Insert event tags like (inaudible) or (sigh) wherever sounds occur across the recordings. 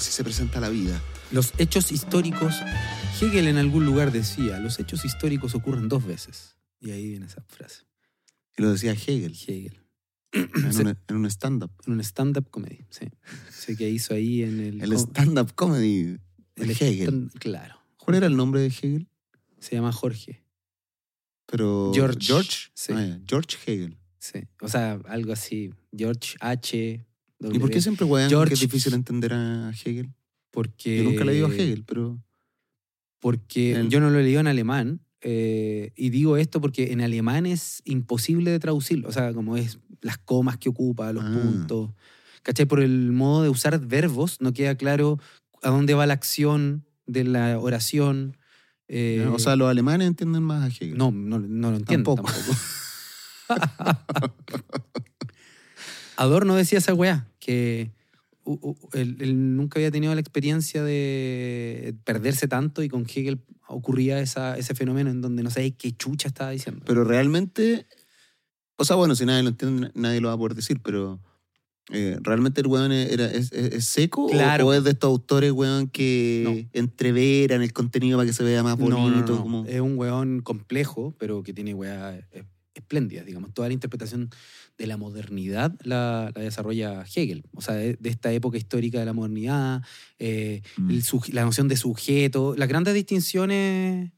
Así se presenta la vida. Los hechos históricos, Hegel en algún lugar decía, los hechos históricos ocurren dos veces. Y ahí viene esa frase. Y lo decía Hegel Hegel. en, (clears throat) Sí. un, en un stand-up. En un stand-up comedy, sí. Sé que hizo ahí en el... El stand-up comedy de el Hegel. claro. ¿Cuál era el nombre de Hegel? Se llama Jorge. Pero George. George, Sí. Ah, George Hegel. Sí. O sea, algo así. George H. ¿Y por qué siempre wean George- que es difícil entender a Hegel? Porque... Yo nunca le digo a Hegel, pero Porque El- yo no lo he leído en alemán. eh, y digo esto porque en alemán es imposible de traducirlo. O sea, como es las comas que ocupa, los Ah. puntos. ¿Cachai? Por el modo de usar verbos, no queda claro a dónde va la acción de la oración. eh, o sea, los alemanes entienden más a Hegel. no, no, no lo entiendo Tampoco. tampoco. (laughs) Adorno decía esa weá, que él, él nunca había tenido la experiencia de perderse tanto y con Hegel ocurría esa, ese fenómeno en donde no sabéis qué chucha estaba diciendo. Pero realmente, o sea, bueno, si nadie lo entiende, nadie lo va a poder decir, pero eh, ¿realmente el weón era, es, es- es seco? o- Claro. ¿O, es de estos autores, weón, que entreveran el contenido para que se vea más No, no, bonito? no, como- Es un weón complejo, pero que tiene weá eh, espléndidas, digamos. Toda la interpretación de la modernidad la, la desarrolla Hegel. O sea, de, de esta época histórica de la modernidad, eh, Mm. el la noción de sujeto, las grandes distinciones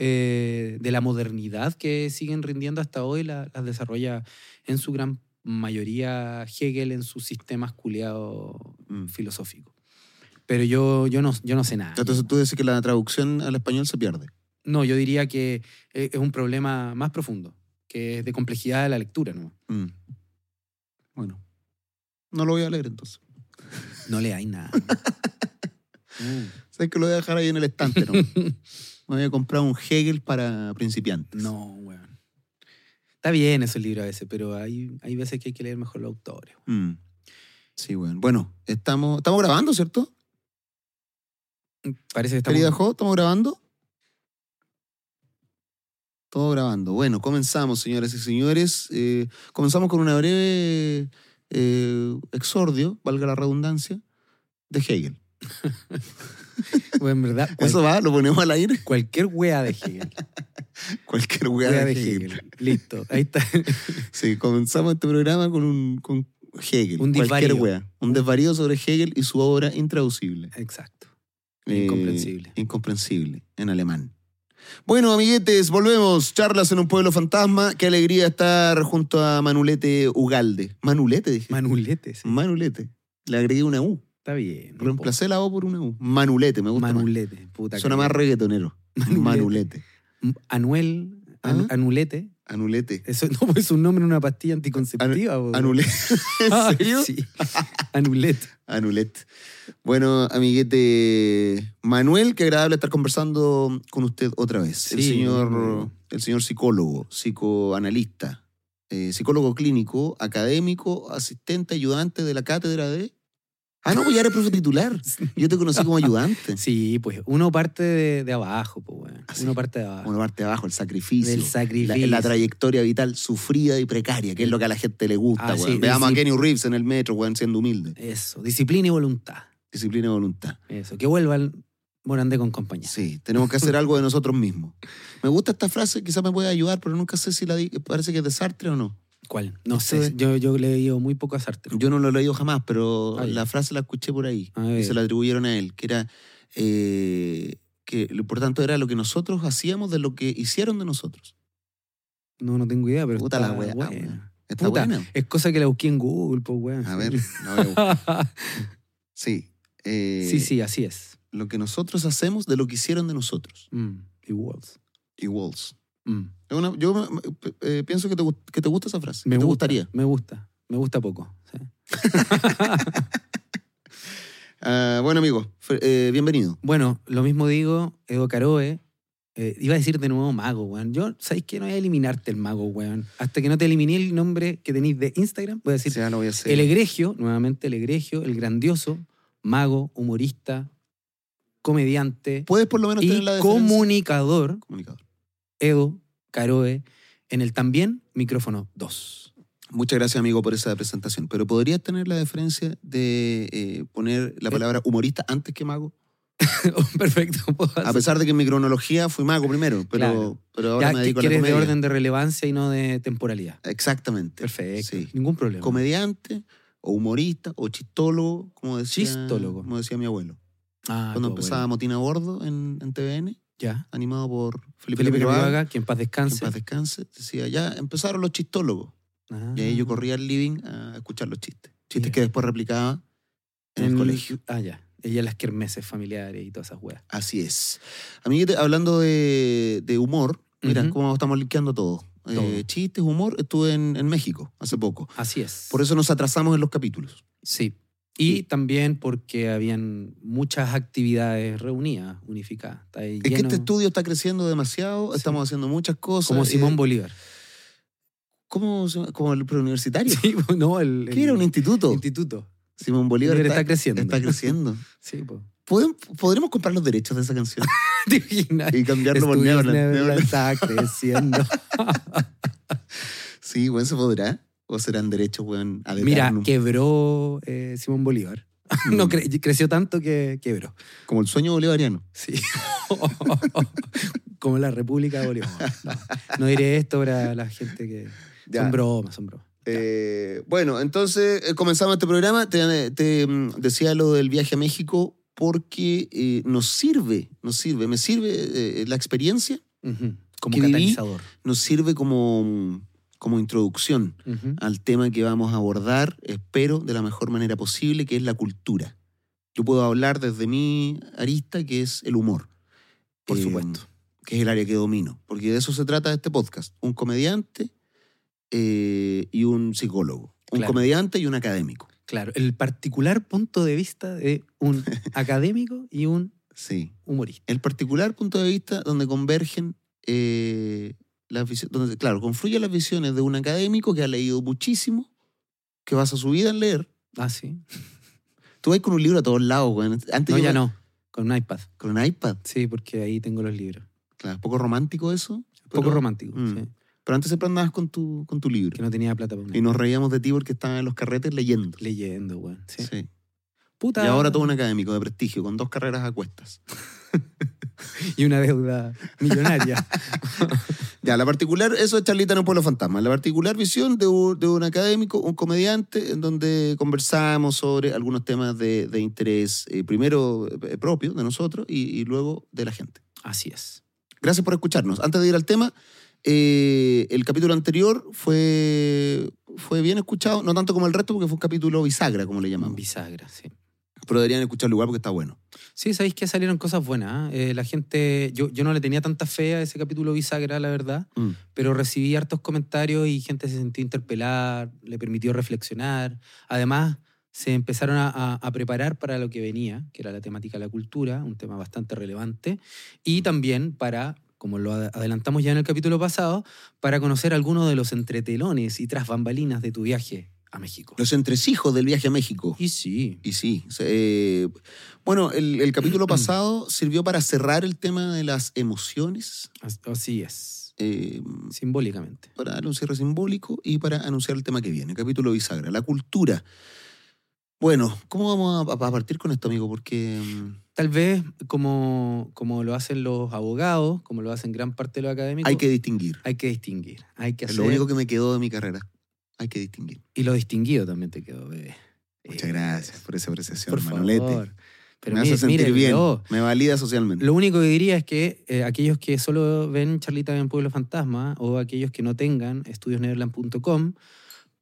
eh, de la modernidad que siguen rindiendo hasta hoy la- las desarrolla en su gran mayoría Hegel en sus sistemas culeados Mm. filosóficos. Pero yo, yo, no, yo no sé nada. Entonces tú dices que la traducción al español se pierde. No, yo diría que eh, es un problema más profundo, que es de complejidad de la lectura. ¿no? Mm. Bueno, no lo voy a leer entonces. (laughs) No le hay nada. (laughs) Sabes que lo voy a dejar ahí en el estante, ¿no? (laughs) Me voy a comprar un Hegel para principiantes. no, weón. Está bien esos libros a veces, pero hay, hay veces que hay que leer mejor los autores. Mm. Sí, bueno. Bueno, estamos, estamos grabando, ¿cierto? Parece que estamos... Querida Jo, ¿estamos grabando? Todo grabando. Bueno, comenzamos, señoras y señores. Eh, comenzamos con una breve eh, exordio, valga la redundancia, de Hegel. (laughs) Bueno, en verdad, (laughs) Eso va, lo ponemos al aire. cualquier wea de Hegel. (laughs) Cualquier Wea de, de Hegel. Hegel. Listo, ahí está. Sí, comenzamos este programa con un con Hegel. Un cualquier wea. Un desvarío sobre Hegel y su obra intraducible. Exacto. Eh, Incomprensible. incomprensible, en alemán. Bueno, amiguetes, volvemos. Charlas en un pueblo fantasma. Qué alegría estar junto a Manulete Ugalde. Manulete, dije. Manulete, sí. Manulete. Le agregué una U. Está bien. Reemplacé la O por una U. Manulete, me gusta Manulete. Puta más. Suena que- más reggaetonero. Manulete. Manulete. Anuel. ¿Ah? Anulete. Anulete. Eso (laughs) no pues, es un nombre en una pastilla anticonceptiva. Anulete. ¿En serio? Sí. Anulete. Anulet. Bueno, amiguete Manuel, qué agradable estar conversando con usted otra vez. el, señor, el señor psicólogo, psicoanalista, eh, psicólogo clínico, académico, asistente, ayudante de la cátedra de... Ah, no, pues ya eres profe titular. Yo te conocí como ayudante. (laughs) Sí, pues uno parte de, de abajo, pues, weón. Ah, sí. Uno parte de abajo. Una parte de abajo, el sacrificio. La, sacrificio. la trayectoria vital sufrida y precaria, que es lo que a la gente le gusta, Ah, weón. sí, Veamos a. Kenny Reeves en el metro, weón, siendo humilde. Eso, disciplina y voluntad. Disciplina y voluntad. Eso, que vuelvan Morandé con compañía. Sí, tenemos que hacer algo de nosotros mismos. (laughs) Me gusta esta frase, quizás me puede ayudar, pero nunca sé si la di- parece que es de Sartre o no. ¿Cuál? No Esto sé, es- yo, yo le he leído muy poco a Sartre. Yo no lo he leído jamás, pero Ah, ya. la frase la escuché por ahí y se la atribuyeron a él, que era eh, que lo importante era lo que nosotros hacíamos de lo que hicieron de nosotros. No, no tengo idea, pero Puta está la wea, buena. weón. Está Puta, buena. Es cosa que la busqué en Google, pues, weón. A ver, la voy a buscar. (laughs) Sí. eh, sí, sí, así es. Lo que nosotros hacemos de lo que hicieron de nosotros. Mm, iguals. Iguals. Mm. Una- yo eh, pienso que te, que te gusta esa frase. Me que te gusta, gustaría. Me gusta. Me gusta poco. sí. (laughs) Ah, bueno, amigo, eh, bienvenido. Bueno, lo mismo digo, Edo Caroe. eh, iba a decir de nuevo mago, weón. Yo, ¿sabéis qué? No voy a eliminarte el mago, weón. Hasta que no te eliminé el nombre que tenéis de Instagram, voy a decir Ya lo voy a hacer. el egregio, nuevamente el egregio, el grandioso, mago, humorista, comediante ¿Puedes por lo menos tener y la deferencia? comunicador, Comunicador. Edo Caroe, en el también micrófono 2. Muchas gracias, amigo, por esa presentación. Pero ¿podrías tener la deferencia de eh, poner la palabra humorista antes que mago? (laughs) Perfecto. A pesar de que en mi cronología fui mago primero, pero, Claro. pero ahora Ya, me dedico a la quieres de orden de relevancia y no de temporalidad. Exactamente. Perfecto. Sí. Ningún problema. Comediante, o humorista, o chistólogo, como decía, Chistólogo. Como decía mi abuelo. Ah, Cuando empezaba abuelo. Motina Bordo en, en TVN, Ya. animado por Felipe, Felipe Camiroaga, que en paz que en descanse. paz descanse, decía, ya empezaron los chistólogos. Ah. Y ahí yo corría al living a escuchar los chistes. Chistes Mira. que después replicaba en el colegio. Ah, ya. Ella las kermeses familiares y todas esas weas. Así es. Amiguete, hablando de, de humor, mira Ujú. cómo estamos linkeando todo. Eh, Todo. chistes, humor, estuve en, en México hace poco. Así es. Por eso nos atrasamos en los capítulos. Sí. Y también porque habían muchas actividades reunidas, unificadas. Está Es que este estudio está creciendo demasiado, Sí. estamos haciendo muchas cosas. como Simón eh, Bolívar. ¿Cómo? Como el preuniversitario. Sí, (laughs) no, el, ¿Qué era un instituto? instituto. Simón Bolívar está, está creciendo. está creciendo. (laughs) Sí, pues. ¿Podem- ¿Podremos comprar los derechos de esa canción (laughs) ¿Te imaginas? y cambiarlo por? Neverland Neverland. está creciendo. Sí, bueno, ¿se podrá? ¿O serán derechos, weón, ad Mira, quebró eh, Simón Bolívar. (laughs) no Mm. cre- creció tanto que quebró. Como el sueño bolivariano. Sí. (laughs) Como la República de Bolívar. No, no diré esto para la gente que. Ya. Son bromas, son bromas. Eh, bueno, entonces eh, comenzamos este programa. Te, te, mm, decía lo del viaje a México porque eh, nos sirve, nos sirve, me sirve la experiencia. Como viví- catalizador. nos sirve como, mm, como introducción al tema que vamos a abordar, espero, de la mejor manera posible, que es la cultura. Yo puedo hablar desde mi arista, que es el humor. Por Eh, supuesto. Que es el área que domino. Porque de eso se trata este podcast. Un comediante eh, y un psicólogo. Un Claro. comediante y un académico. Claro, el particular punto de vista de un (laughs) académico y un Sí. humorista. El particular punto de vista donde convergen eh, las donde, claro, confluyen las visiones de un académico que ha leído muchísimo, que basa su vida en leer. Ah, sí. (laughs) Tú vas con un libro a todos lados, güey. Antes No, ya no. Con un iPad. Con un iPad. Sí, porque ahí tengo los libros. Claro, poco romántico eso. Poco romántico. Mm. sí. Pero antes siempre andabas con tu, con tu libro. Que no tenía plata para Y nos reíamos de ti porque estabas en los carretes leyendo. Leyendo, weón. Sí. Sí. Puta. Y ahora todo un académico de prestigio, con dos carreras a cuestas. (laughs) Y una deuda millonaria. (laughs) Ya, la particular, eso es Charlita en un pueblo fantasma. La particular visión de un, de un académico, un comediante, en donde conversamos sobre algunos temas de, de interés, eh, primero eh, propio de nosotros y, y luego de la gente. Así es. Gracias por escucharnos. Antes de ir al tema, eh, el capítulo anterior fue, fue bien escuchado, no tanto como el resto, porque fue un capítulo bisagra, como le llamamos. Bisagra, sí. Pero deberían escucharlo igual porque está bueno. Sí, sabéis que salieron cosas buenas. ¿ah? Eh, la gente, yo, yo no le tenía tanta fe a ese capítulo bisagra, la verdad, Mm. pero recibí hartos comentarios y gente se sintió interpelar, le permitió reflexionar. Además, se empezaron a, a- a preparar para lo que venía, que era la temática de la cultura, un tema bastante relevante, y también para, como lo ad- adelantamos ya en el capítulo pasado, para conocer algunos de los entretelones y tras bambalinas de tu viaje a México. Los entresijos del viaje a México. Y sí, Y sí, eh, bueno, el, el capítulo (clears throat) pasado sirvió para cerrar el tema de las emociones, as- así es, eh, simbólicamente. para darle un cierre simbólico y para anunciar el tema que viene, capítulo bisagra, la cultura. Bueno, ¿cómo vamos a, a partir con esto, amigo? Porque mm, Tal vez como, como lo hacen los abogados, como lo hacen gran parte de los académicos, hay que distinguir. hay que distinguir. Hay que Es hacer, lo único que me quedó de mi carrera. Hay que distinguir. Y lo distinguido también te quedó, bebé. Muchas Eh, gracias por esa apreciación, Por Manolete. favor. Pero me hace mire- sentir mire, bien. yo, Me valida socialmente. Lo único que diría es que eh, aquellos que solo ven Charlita en Pueblo Fantasma o aquellos que no tengan estudiosneverland.com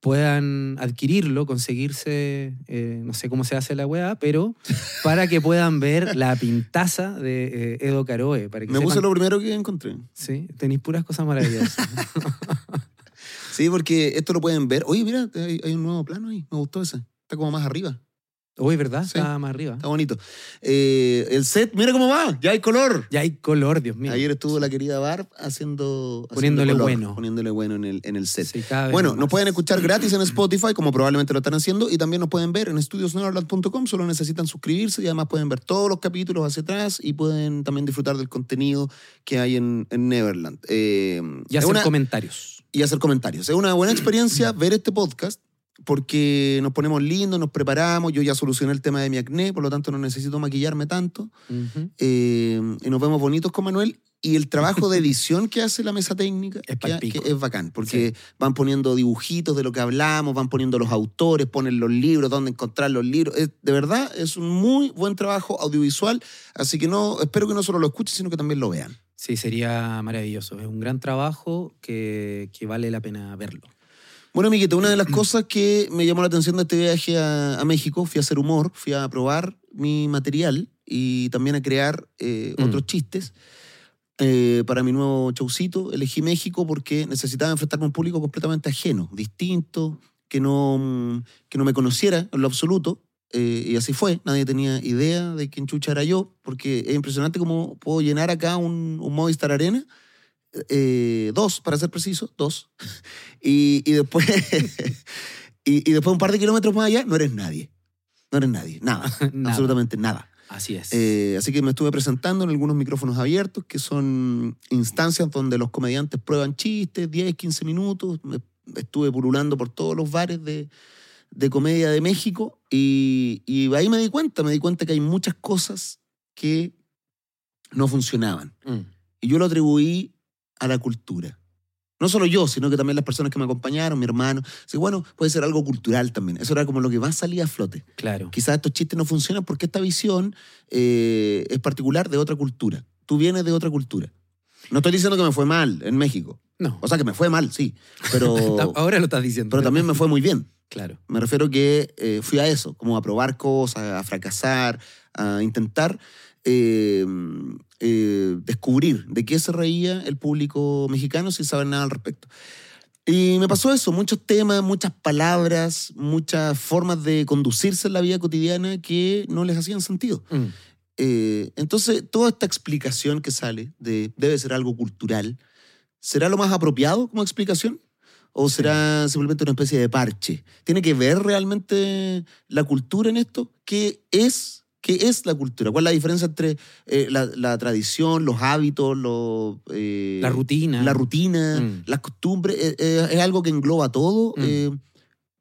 puedan adquirirlo, conseguirse, eh, no sé cómo se hace la weá, pero (laughs) para que puedan ver la pintaza de eh, Edo Caroe. Para que me puse sepan- lo primero que encontré. Sí, tenéis puras cosas maravillosas. (laughs) Sí, porque esto lo pueden ver. Oye, mira, hay, hay un nuevo plano ahí. Me gustó ese. Está como más arriba. Uy, ¿verdad? Sí. Está más arriba. Está bonito. Eh, el set, mira cómo va. Ya hay color. Ya hay color, Dios mío. Ayer estuvo la querida Barb haciendo, haciendo Poniéndole color, bueno. Poniéndole bueno en el, en el set. Sí, Bueno, más. nos pueden escuchar gratis en Spotify, como probablemente lo están haciendo, y también nos pueden ver en estudiosneverland.com. Solo necesitan suscribirse y además pueden ver todos los capítulos hacia atrás y pueden también disfrutar del contenido que hay en, en Neverland. Eh, Y hacer una- comentarios. Y hacer comentarios. Es una buena (clears throat) experiencia ver este podcast porque nos ponemos lindos, nos preparamos, yo ya solucioné el tema de mi acné, por lo tanto no necesito maquillarme tanto, eh, y nos vemos bonitos con Manuel. Y el trabajo de (laughs) edición que hace la mesa técnica Es que es bacán, porque van poniendo dibujitos de lo que hablamos, van poniendo los autores, ponen los libros, dónde encontrar los libros. Es- de verdad, es un muy buen trabajo audiovisual, así que no espero que no solo lo escuchen, sino que también lo vean. Sí, sería maravilloso. Es un gran trabajo que, que vale la pena verlo. Bueno, Miquita, una de las (clears throat) cosas que me llamó la atención de este viaje a, a México, fui a hacer humor, fui a probar mi material y también a crear eh, Mm. otros chistes eh, para mi nuevo showcito. Elegí México porque necesitaba enfrentarme a un público completamente ajeno, distinto, que no, mm, que no me conociera en lo absoluto. Eh, y así fue, nadie tenía idea de quién chucha era yo, porque es impresionante cómo puedo llenar acá un, un Movistar Arena. eh, dos, para ser preciso, dos. (laughs) Y, y después, (laughs) y, y después un par de kilómetros más allá, no eres nadie. No eres nadie, nada, (laughs) Nada. absolutamente nada. Así es. Eh, así que me estuve presentando en algunos micrófonos abiertos, que son instancias donde los comediantes prueban chistes, 10, 15 minutos. Me- estuve pululando por todos los bares de, de comedia de México y, y ahí me di cuenta, me di cuenta que hay muchas cosas que no funcionaban. Mm. Y yo lo atribuí a la cultura. No solo yo, sino que también las personas que me acompañaron, mi hermano. Así, bueno, puede ser algo cultural también. Eso era como lo que más salía a flote. Claro. Quizás estos chistes no funcionan porque esta visión eh, es particular de otra cultura. Tú vienes de otra cultura. No estoy diciendo que me fue mal en México. No. O sea, que me fue mal, sí. Pero, (laughs) Ahora lo estás diciendo. pero también me fue muy bien. Claro. Me refiero que eh, fui a eso, como a probar cosas, a fracasar, a intentar eh, eh, descubrir de qué se reía el público mexicano sin saber nada al respecto. Y me pasó eso, muchos temas, muchas palabras, muchas formas de conducirse en la vida cotidiana que no les hacían sentido. Mm. Eh, entonces, toda esta explicación que sale de debe ser algo cultural, ¿será lo más apropiado como explicación? ¿O será simplemente una especie de parche? ¿Tiene que ver realmente la cultura en esto? ¿Qué es, qué es la cultura? ¿Cuál es la diferencia entre eh, la, la tradición, los hábitos, los, eh, La rutina. la rutina, Mm. las costumbres? Eh, eh, ¿Es algo que engloba todo? Mm. Eh,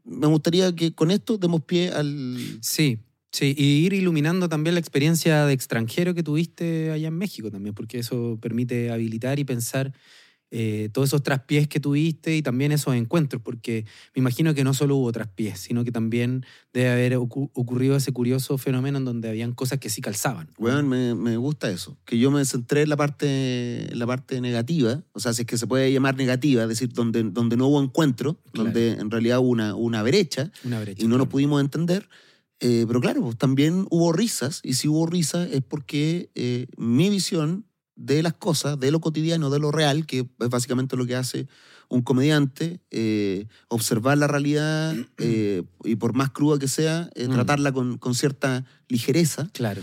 me gustaría que con esto demos pie al... Sí, sí. Y ir iluminando también la experiencia de extranjero que tuviste allá en México también, porque eso permite habilitar y pensar eh, todos esos traspiés que tuviste y también esos encuentros, porque me imagino que no solo hubo traspiés, sino que también debe haber ocu- ocurrido ese curioso fenómeno en donde habían cosas que sí calzaban. Weón, me, me gusta eso. Que yo me centré en la parte, en la parte negativa, o sea, si es que se puede llamar negativa, es decir, donde, donde no hubo encuentro, Claro. donde en realidad hubo una, una brecha Una brecha. y no nos claro. pudimos entender. Eh, pero claro, pues, también hubo risas, y si hubo risas es porque eh, mi visión de las cosas, de lo cotidiano, de lo real, que es básicamente lo que hace un comediante, eh, observar la realidad (clears throat) eh, y por más cruda que sea, eh, Mm. tratarla con, con cierta ligereza. Claro.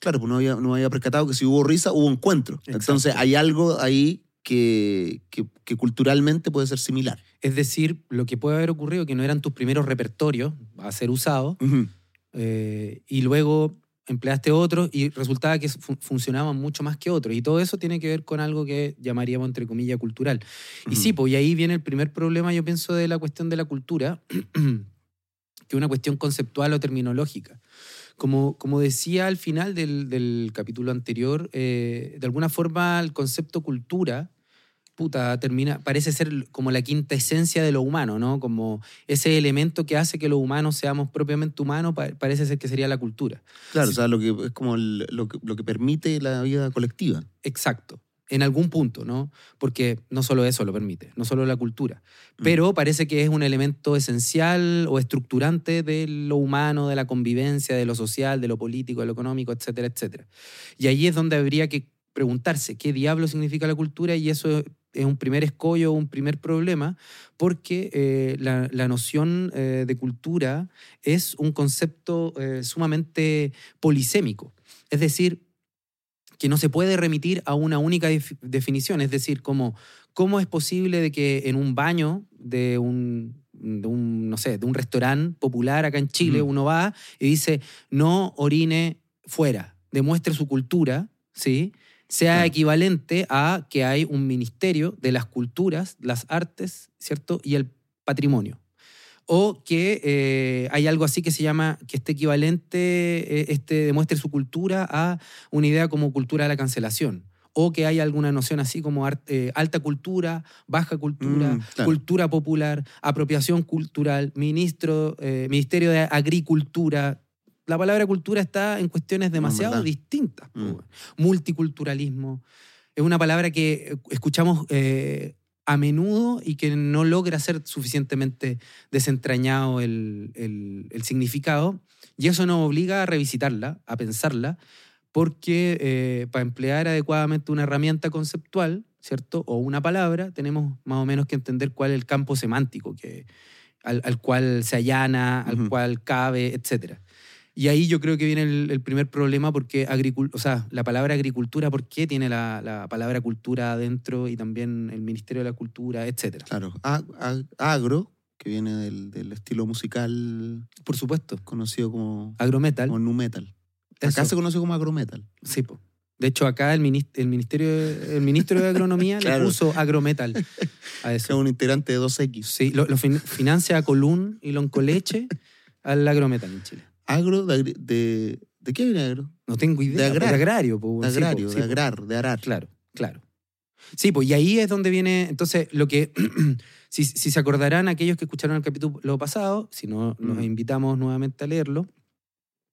Claro, pues no había, no había percatado que si hubo risa, hubo encuentro. Exacto. Entonces hay algo ahí que, que, que culturalmente puede ser similar. Es decir, lo que puede haber ocurrido que no eran tus primeros repertorios a ser usados, y luego empleaste otros y resultaba que fu- funcionaban mucho más que otros. Y todo eso tiene que ver con algo que llamaríamos, entre comillas, cultural. Y sí, pues y ahí viene el primer problema, yo pienso, de la cuestión de la cultura, (clears throat) que es una cuestión conceptual o terminológica. Como, como decía al final del, del capítulo anterior, eh, de alguna forma el concepto cultura puta, termina, parece ser como la quinta esencia de lo humano, ¿no? Como ese elemento que hace que los humanos seamos propiamente humanos, pa- parece ser que sería la cultura. Claro, Sí. o sea, lo que, es como el- lo, que, lo que permite la vida colectiva. Exacto. En algún punto, ¿no? Porque no solo eso lo permite, no solo la cultura. Mm. Pero parece que es un elemento esencial o estructurante de lo humano, de la convivencia, de lo social, de lo político, de lo económico, etcétera, etcétera. Y ahí es donde habría que preguntarse qué diablo significa la cultura y eso es un primer escollo, un primer problema, porque eh, la, la noción eh, de cultura es un concepto eh, sumamente polisémico. Es decir, que no se puede remitir a una única def- definición. Es decir, como, ¿cómo es posible de que en un baño de un, de un, no sé, de un restaurante popular acá en Chile Ujú. uno va y dice, no orine fuera, demuestre su cultura, ¿sí? Sea equivalente a que hay un ministerio de las culturas, las artes, ¿cierto? Y el patrimonio. O que eh, hay algo así que se llama, que esté equivalente, eh, este, demuestre su cultura a una idea como cultura de la cancelación. O que hay alguna noción así como eh, alta cultura, baja cultura, Mm, claro. cultura popular, apropiación cultural, ministro, Ministerio de Agricultura. La palabra cultura está en cuestiones demasiado distintas. Mm. Multiculturalismo. Es una palabra que eh, escuchamos eh, a menudo y que no logra ser suficientemente desentrañado el, el- el significado. Y eso nos obliga a revisitarla, a pensarla, porque eh, para emplear adecuadamente una herramienta conceptual, ¿cierto? O una palabra, tenemos más o menos que entender cuál es el campo semántico que, al, al cual se allana, al cual cabe, etc. Y ahí yo creo que viene el, el primer problema porque o sea, la palabra agricultura, ¿por qué tiene la, la palabra cultura adentro y también el Ministerio de la Cultura, etcétera? Claro. A- a- agro, que viene del, del estilo musical Por supuesto, conocido como, agrometal. como nu metal. Acá se conoce como agrometal. Sí, po. De hecho, acá el, minis- el ministerio, el ministro de Agronomía (laughs) le puso agrometal a Es eso. un integrante de 2X. Sí, lo, lo fin- financia a Colún y Loncoleche al agrometal en Chile. Agro, de, de, ¿de qué viene agro? No tengo idea. De agrar. De agrario. po, De sí, po, agrario, de agrar, de arar. Claro, claro. Sí, pues y ahí es donde viene, entonces, lo que, (clears throat) si, si se acordarán aquellos que escucharon el capítulo pasado, si no, los Mm. invitamos nuevamente a leerlo,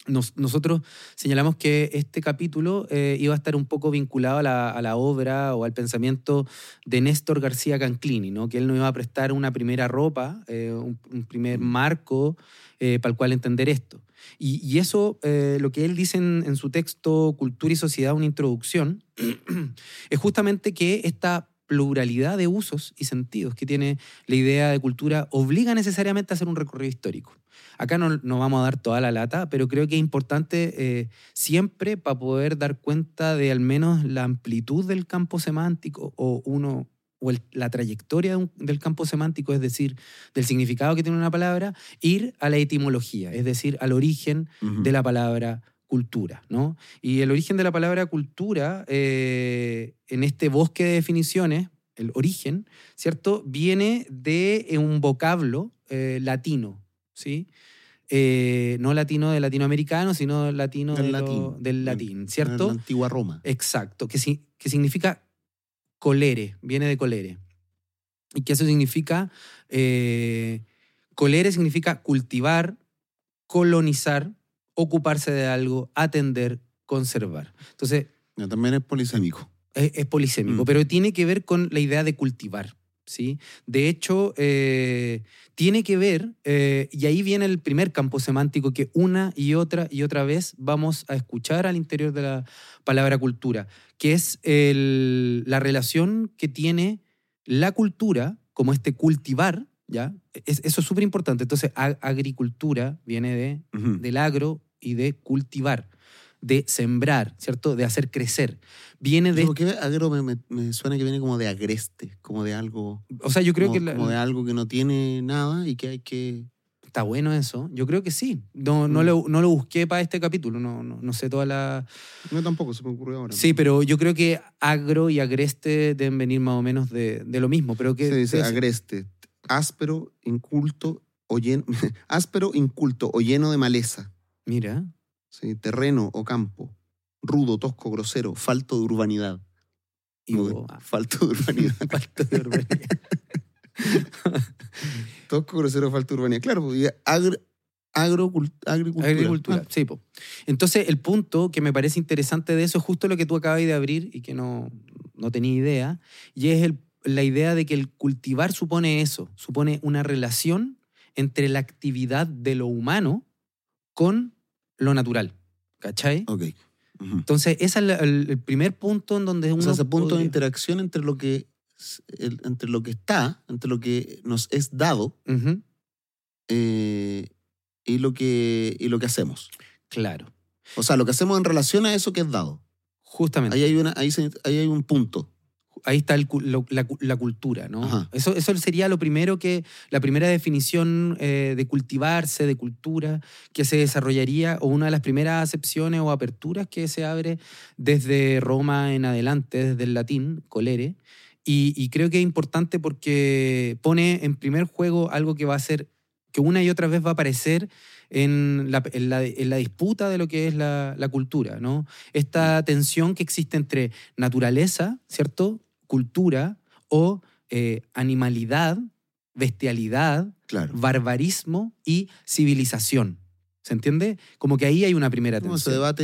nos- nosotros señalamos que este capítulo eh, iba a estar un poco vinculado a la, a la obra o al pensamiento de Néstor García Canclini, ¿no? que él nos iba a prestar una primera ropa, eh, un, un primer Mm. marco eh, para el cual entender esto. Y, y eso, eh, lo que él dice en, en su texto Cultura y Sociedad, una introducción, (clears throat) es justamente que esta pluralidad de usos y sentidos que tiene la idea de cultura obliga necesariamente a hacer un recorrido histórico. Acá no, no vamos a dar toda la lata, pero creo que es importante eh, siempre para poder dar cuenta de al menos la amplitud del campo semántico o uno o el- la trayectoria de un- del campo semántico, es decir, del significado que tiene una palabra, ir a la etimología, es decir, al origen de la palabra cultura, ¿no? Y el origen de la palabra cultura, eh, en este bosque de definiciones, el origen, ¿cierto? Viene de eh, un vocablo eh, latino, ¿sí? Eh, no latino de latinoamericano, sino latino Del de latín. del Del- latín, En ¿cierto? la antigua Roma. Exacto, que, si- que significa colere, viene de colere. ¿Y que eso significa? Eh, colere significa cultivar, colonizar, ocuparse de algo, atender, conservar. Entonces, Ya, También es polisémico. es, es polisémico, Mm. pero tiene que ver con la idea de cultivar. ¿Sí? De hecho, eh, tiene que ver, eh, y ahí viene el primer campo semántico que una y otra y otra vez vamos a escuchar al interior de la palabra cultura, que es el- la relación que tiene la cultura, como este cultivar, ¿ya? Es- eso es súper importante. Entonces, agricultura viene de del agro y de cultivar, de sembrar, ¿cierto? De hacer crecer. Viene de... Agro me, me- me suena que viene como de agreste, como de algo. O sea, yo creo como, que... la- como de algo que no tiene nada y que hay que. Está bueno eso. Yo creo que sí. No, no, Mm. lo, no lo busqué para este capítulo. No, no, no sé toda la... No, tampoco se me ocurrió ahora. Sí, pero yo creo que agro y agreste deben venir más o menos de, de lo mismo. Pero que Se dice agreste, áspero, inculto o lleno, (laughs) áspero, inculto o lleno de maleza. Mira. Sí, terreno o campo. Rudo, tosco, grosero, falto de urbanidad. Y vos- Falto de urbanidad. (laughs) falta de urbanidad. (laughs) tosco, grosero, falto de urbanidad. Claro, porque agro, agricultura. Agricultura, Ah, sí. po. Entonces, el punto que me parece interesante de eso es justo lo que tú acabas de abrir y que no, no tenía idea, y es el- la idea de que el cultivar supone eso, supone una relación entre la actividad de lo humano con lo natural. ¿Cachai? ok. Entonces, ese es el, primer punto en donde uno. O sea, ese punto de interacción entre lo que el- entre lo que está, entre lo que nos es dado eh, y, lo que, y lo que hacemos. Claro. O sea, lo que hacemos en relación a eso que es dado. Justamente. Ahí hay, una, ahí, se- ahí hay un punto. Ahí está el cu- lo- la, cu- la cultura, ¿no? Ajá. Eso, eso sería lo primero que, la primera definición eh, de cultivarse, de cultura, que se desarrollaría, o una de las primeras acepciones o aperturas que se abre desde Roma en adelante, desde el latín, colere. Y, y creo que es importante porque pone en primer juego algo que va a ser, que una y otra vez va a aparecer en la, en la- en la disputa de lo que es la, la cultura, ¿no? Esta tensión que existe entre naturaleza, ¿cierto? Cultura o eh, animalidad, bestialidad, Claro. barbarismo y civilización. ¿Se entiende? Como que ahí hay una primera Como ese tensión. debate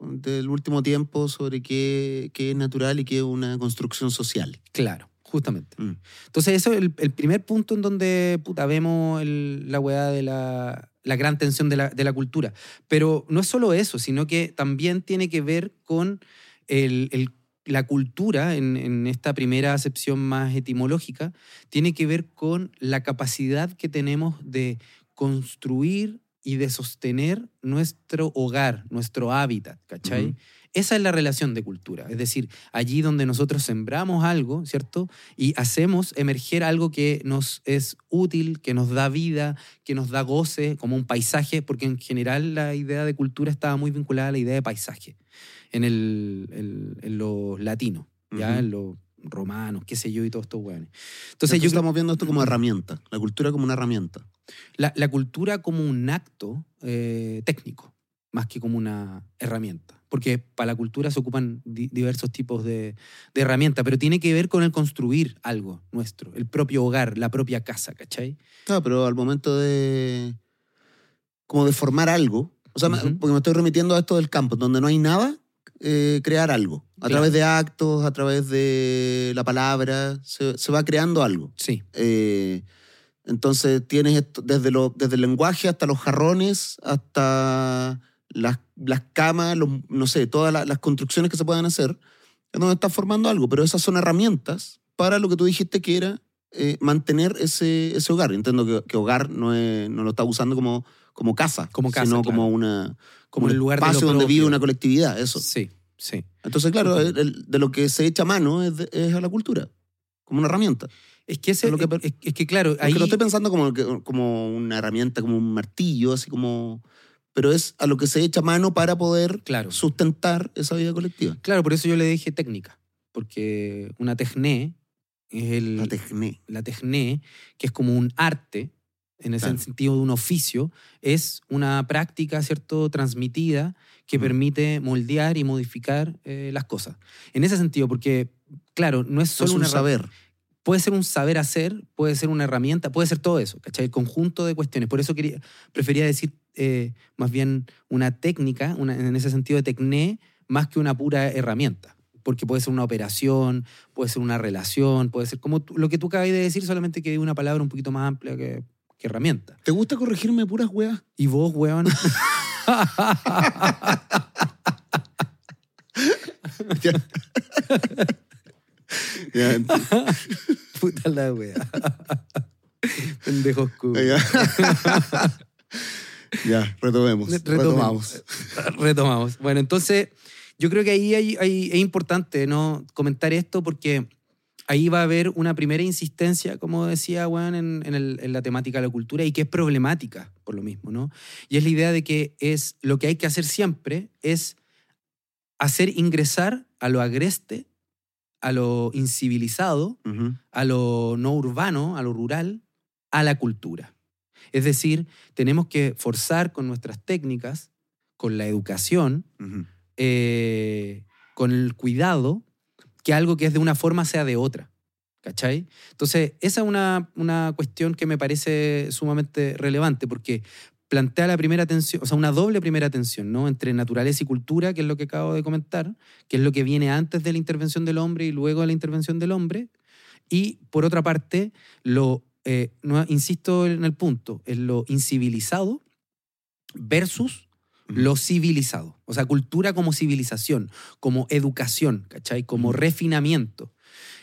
del último tiempo sobre qué, qué es natural y qué es una construcción social. Claro, justamente. Mm. Entonces, eso es el, el primer punto en donde puta, vemos el- la weá de la, la gran tensión de la, de la cultura. Pero no es solo eso, sino que también tiene que ver con el- el- la cultura, en, en esta primera acepción más etimológica, tiene que ver con la capacidad que tenemos de construir y de sostener nuestro hogar, nuestro hábitat, ¿cachai? Esa es la relación de cultura, es decir, allí donde nosotros sembramos algo, ¿cierto? Y hacemos emerger algo que nos es útil, que nos da vida, que nos da goce, como un paisaje, porque en general la idea de cultura estaba muy vinculada a la idea de paisaje en, el, el- en los latinos, ¿ya? En los romanos, qué sé yo, y todos estos hueones. Entonces, Entonces yo estamos viendo esto como herramienta, la cultura como una herramienta. la, la cultura como un acto eh, técnico, más que como una herramienta. Porque para la cultura se ocupan di- diversos tipos de, de herramientas, pero tiene que ver con el construir algo nuestro, el propio hogar, la propia casa, ¿cachai? Claro, pero al momento de como de formar algo, o sea, me- Ujú. porque me estoy remitiendo a esto del campo, donde no hay nada, eh, crear algo. A Claro. través de actos, a través de la palabra, se, se va creando algo. Sí, Eh, entonces tienes esto, desde, lo, desde el lenguaje hasta los jarrones, hasta las, las camas, los- no sé, todas la- las construcciones que se puedan hacer, es donde estás formando algo, pero esas son herramientas para lo que tú dijiste que era eh, mantener ese, ese hogar. Entiendo que, que hogar no, es- no lo estás usando como, como casa, Como casa, sino claro. como, una, como el lugar de espacio donde vive una colectividad, eso. sí, sí. Entonces, claro, Ujú. el- el- de lo que se echa mano es, de- es a la cultura, como una herramienta. Es que, ese, Es lo que es, es- que claro, ahí... lo estoy pensando como, como una herramienta, como un martillo, así como... Pero es a lo que se echa mano para poder Claro. sustentar esa vida colectiva. Claro, por eso yo le dije técnica, porque una tecné es el... La tecné. la tecné, que es como un arte, en ese Claro. sentido de un oficio, es una práctica, ¿cierto?, transmitida que permite moldear y modificar eh, las cosas. En ese sentido, porque, claro, no es Es solo un una herra- saber. Puede ser un saber hacer, puede ser una herramienta, puede ser todo eso, ¿cachai? El conjunto de cuestiones. Por eso quería, prefería decir eh, más bien una técnica, una, en ese sentido de tecné, más que una pura herramienta. Porque puede ser una operación, puede ser una relación, puede ser como lo que tú acabas de decir, solamente que es una palabra un poquito más amplia que, que herramienta. ¿Te gusta corregirme puras weas? Y vos, weón. (laughs) Ya. Ya, (laughs) Puta la wea. Pendejos cu- ya. Ya, retomemos. Retomemos. Retomamos. Retomamos. Bueno, entonces yo creo que ahí hay- hay- es importante ¿no? comentar esto porque ahí va a haber una primera insistencia, como decía Juan, en, en el- en la temática de la cultura y que es problemática por lo mismo, ¿no? Y es la idea de que es lo que hay que hacer siempre es hacer ingresar a lo agreste, a lo incivilizado, a lo no urbano, a lo rural, a la cultura. Es decir, tenemos que forzar con nuestras técnicas, con la educación, eh, con el cuidado, que algo que es de una forma sea de otra. ¿Cachai? Entonces, esa es una, una cuestión que me parece sumamente relevante porque plantea la primera tensión, o sea, una doble primera tensión, ¿no? Entre naturaleza y cultura, que es lo que acabo de comentar, que es lo que viene antes de la intervención del hombre y luego de la intervención del hombre. Y por otra parte, lo, eh, no, insisto en el punto, en lo incivilizado versus Lo civilizado. O sea, cultura como civilización, como educación, ¿cachai? Como refinamiento.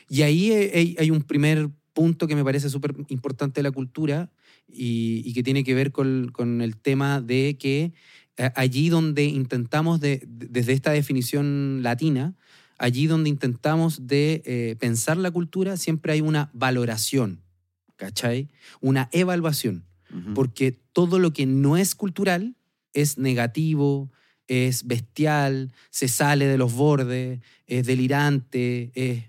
Y ahí hay, hay un primer punto que me parece súper importante de la cultura y, y que tiene que ver con, con el tema de que eh, allí donde intentamos, de- de- desde esta definición latina, allí donde intentamos de eh, pensar la cultura, siempre hay una valoración, ¿cachai? Una evaluación, porque todo lo que no es cultural es negativo, es bestial, se sale de los bordes, es delirante, es...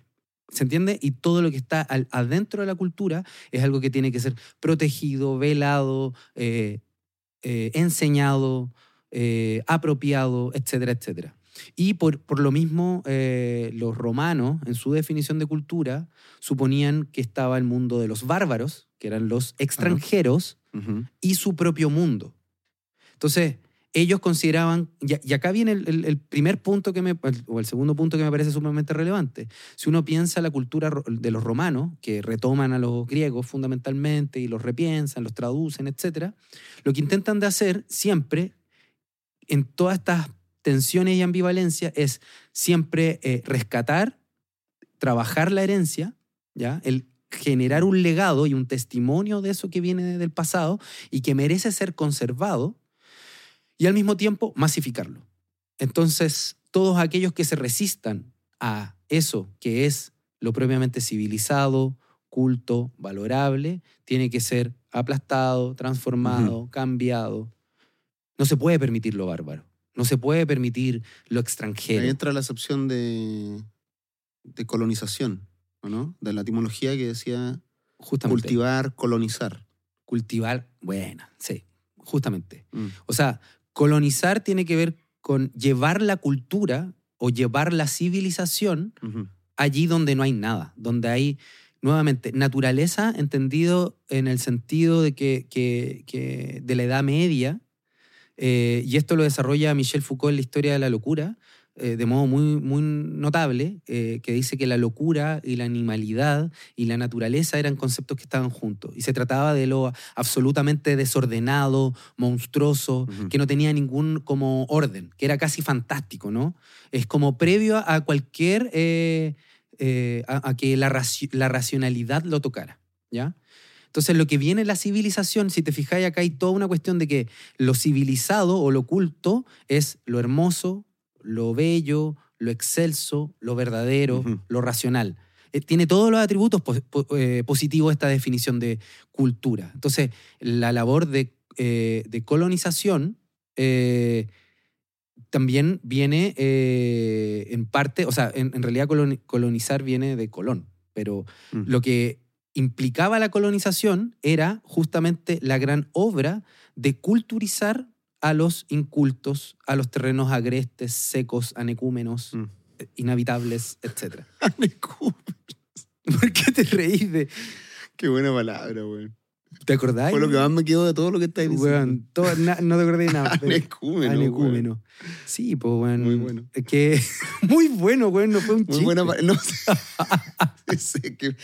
¿Se entiende? Y todo lo que está al- adentro de la cultura es algo que tiene que ser protegido, velado, eh, eh, enseñado, eh, apropiado, etcétera, etcétera. Y por, por lo mismo, los romanos, en su definición de cultura, suponían que estaba el mundo de los bárbaros, que eran los extranjeros, y su propio mundo. Entonces, ellos consideraban, y, acá viene el, primer punto que me, o el segundo punto que me parece sumamente relevante. Si uno piensa la cultura de los romanos, que retoman a los griegos fundamentalmente y los repiensan, los traducen, etc., lo que intentan de hacer siempre, en todas estas tensiones y ambivalencias, es siempre eh, rescatar, trabajar la herencia, ¿ya? El generar un legado y un testimonio de eso que viene del pasado y que merece ser conservado y al mismo tiempo masificarlo. Entonces, todos aquellos que se resistan a eso que es lo propiamente civilizado, culto, valorable, tiene que ser aplastado, transformado, cambiado. No se puede permitir lo bárbaro, no se puede permitir lo Ahí extranjero. entra la acepción de, de colonización, ¿o ¿no? De la etimología que decía Justamente. cultivar, colonizar. Cultivar, bueno, sí, justamente. Mm. O sea, colonizar tiene que ver con llevar la cultura o llevar la civilización allí donde no hay nada, donde hay, nuevamente, naturaleza entendido en el sentido de que, que- que de la Edad Media, eh, y esto lo desarrolla Michel Foucault en la historia de la locura, eh, de modo muy, muy notable, eh, que dice que la locura y la animalidad y la naturaleza eran conceptos que estaban juntos. Y se trataba de lo absolutamente desordenado, monstruoso, que no tenía ningún como orden, que era casi fantástico, ¿no? Es como previo a, cualquier, eh, a, a que la, raci- la racionalidad lo tocara, ¿ya? Entonces, lo que viene la civilización, si te fijáis, acá hay toda una cuestión de que lo civilizado o lo culto es lo hermoso, lo bello, lo excelso, lo verdadero, lo racional. Eh, tiene todos los atributos po- eh, positivos esta definición de cultura. Entonces, la labor de, eh, de colonización también viene en parte, o sea, en, en realidad coloni- colonizar viene de Colón, pero Mm. lo que implicaba la colonización era justamente la gran obra de culturizar a los incultos, a los terrenos agrestes, secos, anecúmenos, Mm. inhabitables, etc. (laughs) Anecu. ¿Por qué te reís de...? Qué buena palabra, weón. ¿Te acordáis? Fue lo que más me quedó de todo lo que estáis diciendo. Todo- na- no te acordé de nada. Anecúmeno. Anecúmeno. Sí, pues, weón. Muy bueno. Es que, (laughs) muy bueno, weón, no fue un Muy chiste. buena pa- no (laughs) sé. Sé que-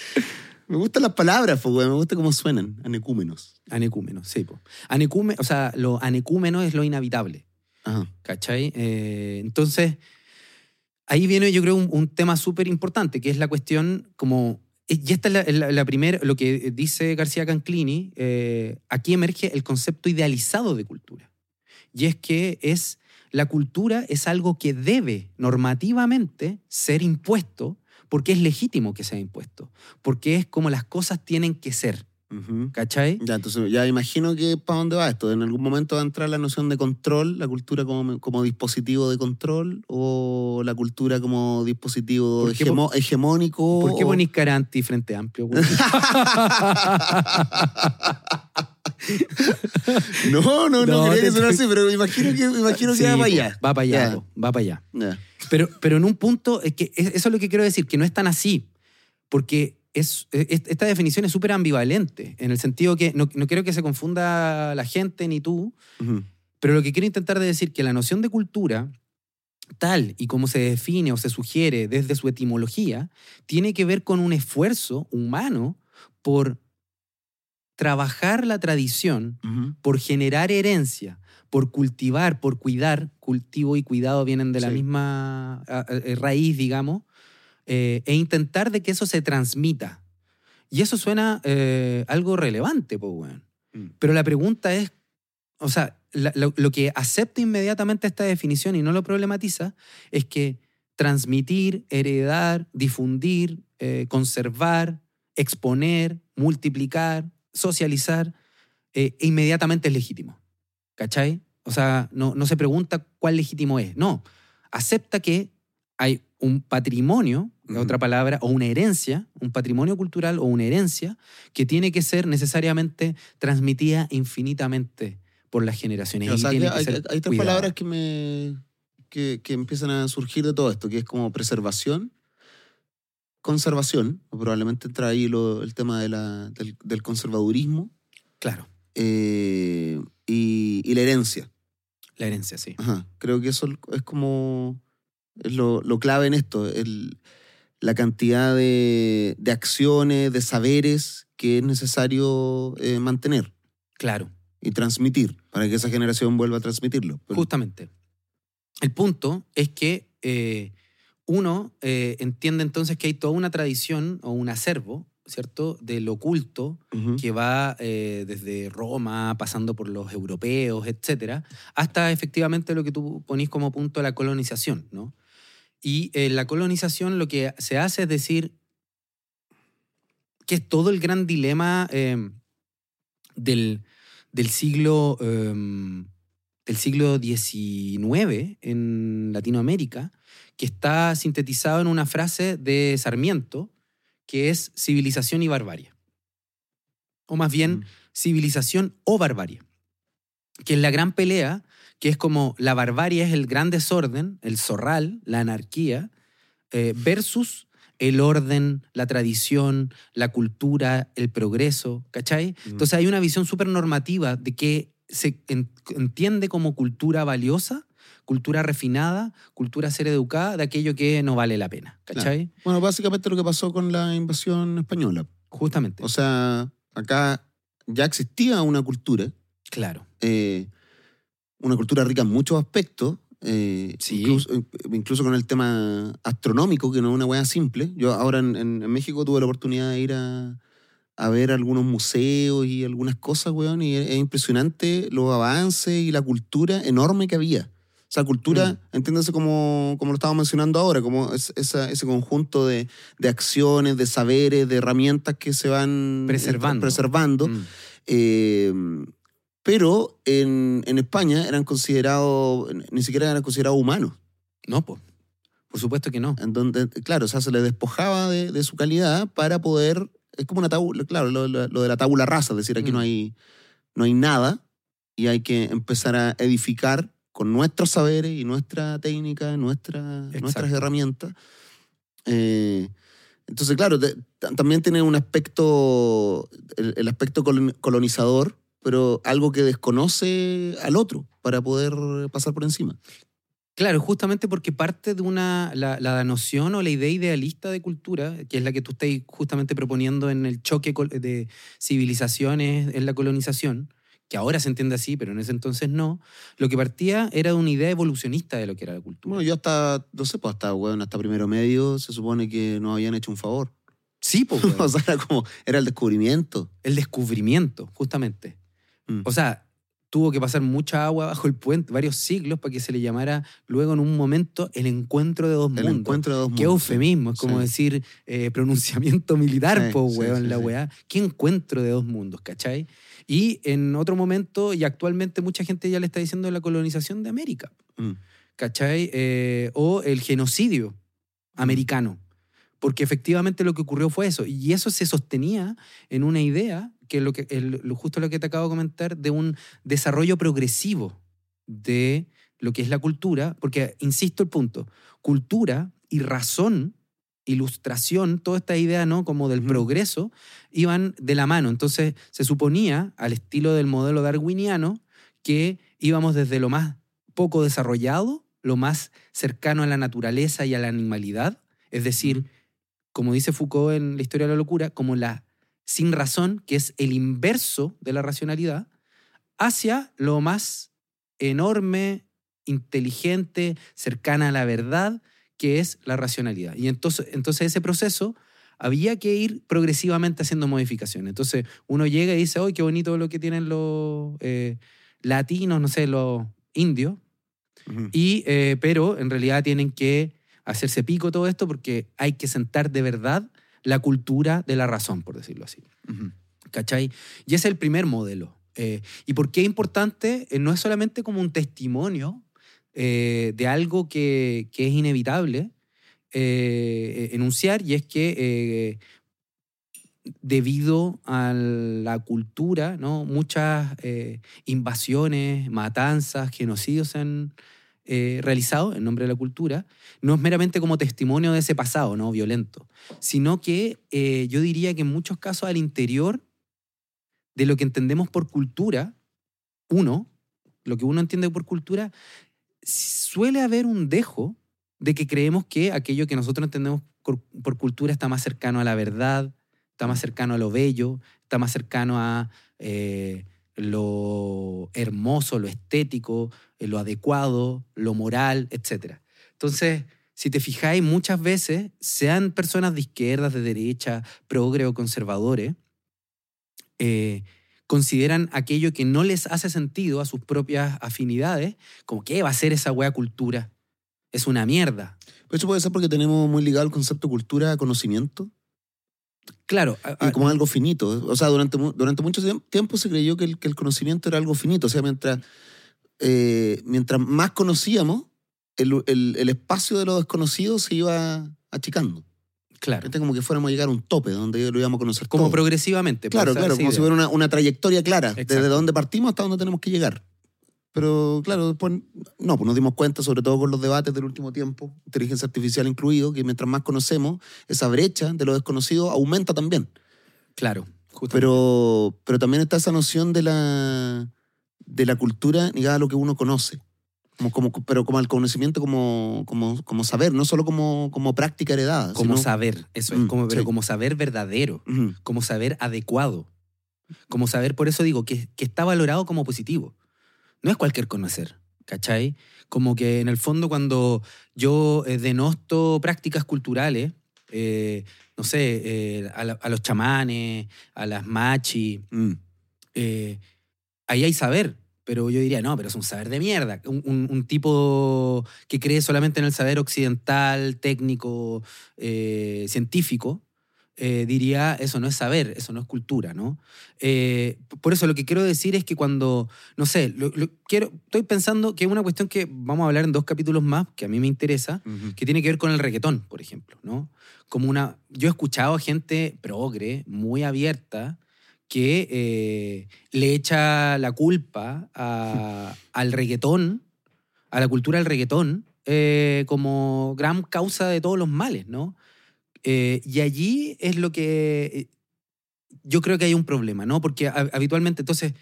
me gustan las palabras, weón. Me gusta cómo suenan. Anecúmenos. Anecúmeno, sí, pues. Anecúmeno, o sea, lo anecúmeno es lo inhabitable. Ajá. ¿Cachai? Eh, entonces, ahí viene yo creo un, un tema súper importante, que es la cuestión como... Y esta es la, la- la primera, lo que dice García Canclini, eh, aquí emerge el concepto idealizado de cultura. Y es que es, la cultura es algo que debe normativamente ser impuesto porque es legítimo que sea impuesto, porque es como las cosas tienen que ser, Ujú. ¿cachai? Ya, entonces ya imagino que para dónde va esto. En algún momento va a entrar la noción de control, la cultura como, como dispositivo de control o la cultura como dispositivo ¿Por qué hegemo- hegemónico. ¿Por qué o- ponís cara anti frente amplio? (laughs) No, no, no, No, quería que sonara así, pero imagino que, imagino Sí, que va para allá. Va para allá, po, va para allá. Ya. Pero, pero en un punto, es que es- eso es lo que quiero decir, que no es tan así, porque es, es- esta definición es súper ambivalente, en el sentido que no, no quiero que se confunda la gente ni tú, pero lo que quiero intentar de decir que la noción de cultura, tal y como se define o se sugiere desde su etimología, tiene que ver con un esfuerzo humano por trabajar la tradición por generar herencia, por cultivar, por cuidar, cultivo y cuidado vienen de la Sí. misma eh, raíz, digamos, eh, e intentar de que eso se transmita. Y eso suena eh, algo relevante, pues. Mm. Pero la pregunta es, o sea, la- lo, lo que acepta inmediatamente esta definición y no lo problematiza es que transmitir, heredar, difundir, eh, conservar, exponer, multiplicar, socializar, inmediatamente es legítimo. ¿Cachai? O sea, no, no se pregunta cuál legítimo es. No, acepta que hay un patrimonio, Ujú. otra palabra, o una herencia, un patrimonio cultural o una herencia que tiene que ser necesariamente transmitida infinitamente por las generaciones. O sea, que hay, hay tres palabras que me que, que empiezan a surgir de todo esto, que es como preservación, conservación, probablemente entra ahí lo- el tema de la- del, del conservadurismo Claro, eh, y, y la herencia. la herencia, sí. Ajá, Creo que eso es como es lo, lo clave en esto, el- la cantidad de, de acciones, de saberes que es necesario eh, mantener Claro, y transmitir para que esa generación vuelva a transmitirlo. Justamente. El punto es que eh, uno eh, entiende entonces que hay toda una tradición o un acervo, ¿cierto?, del oculto que va eh, desde Roma, pasando por los europeos, etcétera, hasta efectivamente lo que tú ponís como punto la colonización, ¿no? Y eh, la colonización lo que se hace es decir que es todo el gran dilema eh, del, del siglo eh, del siglo XIX en Latinoamérica, que está sintetizado en una frase de Sarmiento, que es civilización y barbarie. O más bien, Mm. civilización o barbarie. Que es la gran pelea, que es como la barbarie es el gran desorden, el zorral, la anarquía, eh, versus el orden, la tradición, la cultura, el progreso, ¿cachai? Mm. Entonces hay una visión súper normativa de que se en- entiende como cultura valiosa, cultura refinada, cultura ser educada, de aquello que no vale la pena, ¿cachai? Bueno, básicamente lo que pasó con la invasión española. Justamente. O sea, acá ya existía una cultura, claro. eh, una cultura rica en muchos aspectos, eh, Sí. incluso, incluso con el tema astronómico, que no es una hueá simple. Yo ahora en, en- en México tuve la oportunidad de ir a, a ver algunos museos y algunas cosas, weón, y es, es impresionante los avances y la cultura enorme que había. O sea, cultura, Mm. entiéndase como, como lo estaba mencionando ahora, como es- esa- ese conjunto de, de acciones, de saberes, de herramientas que se van eh, Preservando. preservando. Mm. Eh, pero en, en España eran considerados, ni siquiera eran considerados humanos. No, pues. Por supuesto que no. En donde, claro, o sea, se les despojaba de, de su calidad para poder. Es como una tabula, claro, lo, lo- lo de la tabula rasa, es decir, aquí no, Mm. hay, no hay nada y hay que empezar a edificar con nuestros saberes y nuestra técnica, nuestra, nuestras herramientas. Eh, entonces, claro, te- también tiene un aspecto, el, el aspecto colon- colonizador, pero algo que desconoce al otro para poder pasar por encima. Claro, justamente porque parte de una, la, la noción o la idea idealista de cultura, que es la que tú estás justamente proponiendo en el choque de civilizaciones en la colonización, que ahora se entiende así, pero en ese entonces no, lo que partía era de una idea evolucionista de lo que era la cultura. Bueno, yo hasta, no sé, pues hasta, weón, hasta primero medio se supone que nos habían hecho un favor. sí, pues, (laughs) o sea, era como, era el descubrimiento. el descubrimiento, justamente. Mm. O sea, tuvo que pasar mucha agua bajo el puente, varios siglos, para que se le llamara luego en un momento el encuentro de dos El mundos. encuentro de dos mundos. Qué eufemismo, es Sí. como decir eh, pronunciamiento (laughs) militar, Sí, po, weón, sí, la weá. Qué encuentro de dos mundos, ¿cachai? Y en otro momento, y actualmente mucha gente ya le está diciendo la colonización de América, Mm. ¿cachai? Eh, o el genocidio americano. Porque efectivamente lo que ocurrió fue eso. Y eso se sostenía en una idea, que lo que, el- lo- justo lo que te acabo de comentar, de un desarrollo progresivo de lo que es la cultura. Porque, insisto el punto, cultura y razón, ilustración, toda esta idea, ¿no? Como del progreso, iban de la mano. Entonces, se suponía, al estilo del modelo darwiniano, que íbamos desde lo más poco desarrollado, lo más cercano a la naturaleza y a la animalidad, es decir, como dice Foucault en La historia de la locura, como la sin razón, que es el inverso de la racionalidad, hacia lo más enorme, inteligente, cercana a la verdad, que es la racionalidad. Y entonces, entonces ese proceso había que ir progresivamente haciendo modificaciones. Entonces uno llega y dice, ¡ay, qué bonito lo que tienen los eh, latinos, no sé, los indios! Y, eh, pero en realidad tienen que hacerse pico todo esto porque hay que sentar de verdad la cultura de la razón, por decirlo así. ¿Cachai? Y ese es el primer modelo. Eh, ¿Y por qué es importante? Eh, no es solamente como un testimonio eh, de algo que, que es inevitable eh, enunciar, y es que debido a la cultura, ¿no? muchas invasiones, matanzas, genocidios se han eh, realizado en nombre de la cultura, no es meramente como testimonio de ese pasado ¿no? violento, sino que eh, yo diría que en muchos casos al interior de lo que entendemos por cultura, uno, lo que uno entiende por cultura, suele haber un dejo de que creemos que aquello que nosotros entendemos por, cultura está más cercano a la verdad, está más cercano a lo bello, está más cercano a eh, lo hermoso, lo estético, eh, lo adecuado, lo moral, etc. Entonces, si te fijáis, muchas veces, sean personas de izquierdas, de derecha, progre o conservadores, eh, consideran aquello que no les hace sentido a sus propias afinidades, como que va a ser esa wea cultura. Es una mierda. Pero eso puede ser porque tenemos muy ligado el concepto cultura a conocimiento Claro, y como algo finito. O sea, durante, durante mucho tiemp- tiempo se creyó que el, que el conocimiento era algo finito. O sea, mientras, eh, mientras más conocíamos, el, el- el espacio de lo desconocido se iba achicando. claro. Como que fuéramos a llegar a un tope donde lo íbamos a conocer Como todo. progresivamente. Claro, claro, como si fuera una, una trayectoria clara, Exacto. desde dónde partimos hasta dónde tenemos que llegar. Pero claro, después no, pues nos dimos cuenta, sobre todo con los debates del último tiempo, inteligencia artificial incluido, que mientras más conocemos, esa brecha de lo desconocido aumenta también. Claro, justamente. Pero, pero también está esa noción de la, de la cultura ligada a lo que uno conoce. Como, como, pero como al conocimiento como, como, como saber, no solo como, como práctica heredada. como sino- saber, eso es, Mm, como, pero sí. como saber verdadero, Ujú. como saber adecuado, como saber, por eso digo, que, que está valorado como positivo. No es cualquier conocer, ¿cachai? Como que en el fondo cuando yo eh, denosto prácticas culturales, eh, no sé, eh, a, la- a los chamanes, a las machi, Mm. eh, ahí hay saber, pero yo diría, no, pero es un saber de mierda. Un, un- un tipo que cree solamente en el saber occidental, técnico, eh, científico, eh, diría, eso no es saber, eso no es cultura, ¿no? Eh, por eso lo que quiero decir es que cuando, no sé, lo- lo quiero, estoy pensando que es una cuestión que vamos a hablar en dos capítulos más, que a mí me interesa, Ujú. que tiene que ver con el reggaetón, por ejemplo, ¿no? Como una, yo he escuchado a gente progre, muy abierta, que eh, le echa la culpa a- (laughs) al reggaetón, a la cultura del reggaetón, eh, como gran causa de todos los males, ¿no? Eh, y allí es lo que eh, yo creo que hay un problema, ¿no? Porque ha- habitualmente, entonces,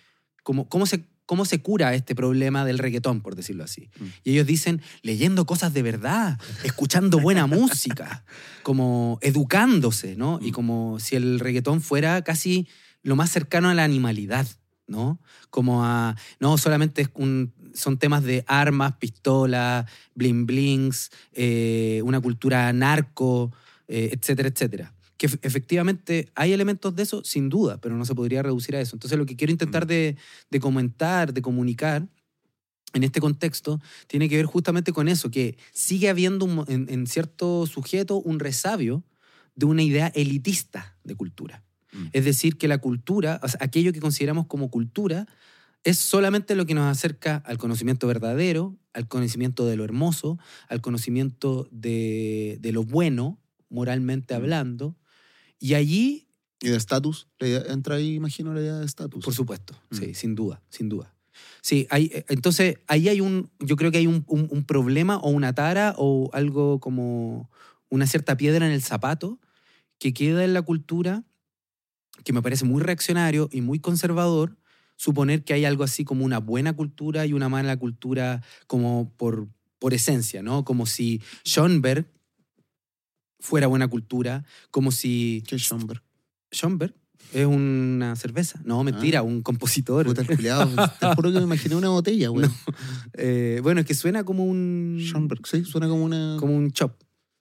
como, ¿cómo, se, ¿cómo se cura este problema del reggaetón, por decirlo así? Mm. Y ellos dicen, leyendo cosas de verdad, escuchando buena música, (laughs) como educándose, ¿no? Y Mm. como si el reggaetón fuera casi lo más cercano a la animalidad, ¿no? Como a, no solamente es un- son temas de armas, pistolas, bling blings, eh, una cultura narco, eh, etcétera, etcétera. Que ef- efectivamente hay elementos de eso, sin duda, pero no se podría reducir a eso. Entonces lo que quiero intentar Mm. de, de comentar, de comunicar en este contexto, tiene que ver justamente con eso, que sigue habiendo un en, en cierto sujeto un resabio de una idea elitista de cultura. Mm. Es decir, que la cultura, o sea, aquello que consideramos como cultura, es solamente lo que nos acerca al conocimiento verdadero, al conocimiento de lo hermoso, al conocimiento de, de lo bueno, moralmente hablando. Y allí, Y de estatus, entra ahí, imagino, la idea de estatus. por supuesto, Mm. sí, sin duda, sin duda. Sí, hay, eh, entonces ahí hay un, yo creo que hay un, un- un problema o una tara o algo como una cierta piedra en el zapato que queda en la cultura, que me parece muy reaccionario y muy conservador, suponer que hay algo así como una buena cultura y una mala cultura como por, por esencia, ¿no? Como si Schoenberg fuera buena cultura, como si ¿Qué es Schomburg? Schoenberg es una cerveza. No, mentira, un compositor. Puta, el culiao, (laughs) Te juro que me imaginé una botella, güey. Eh, bueno, es que suena como un. Schomburg, sí, suena como una... Como un chop.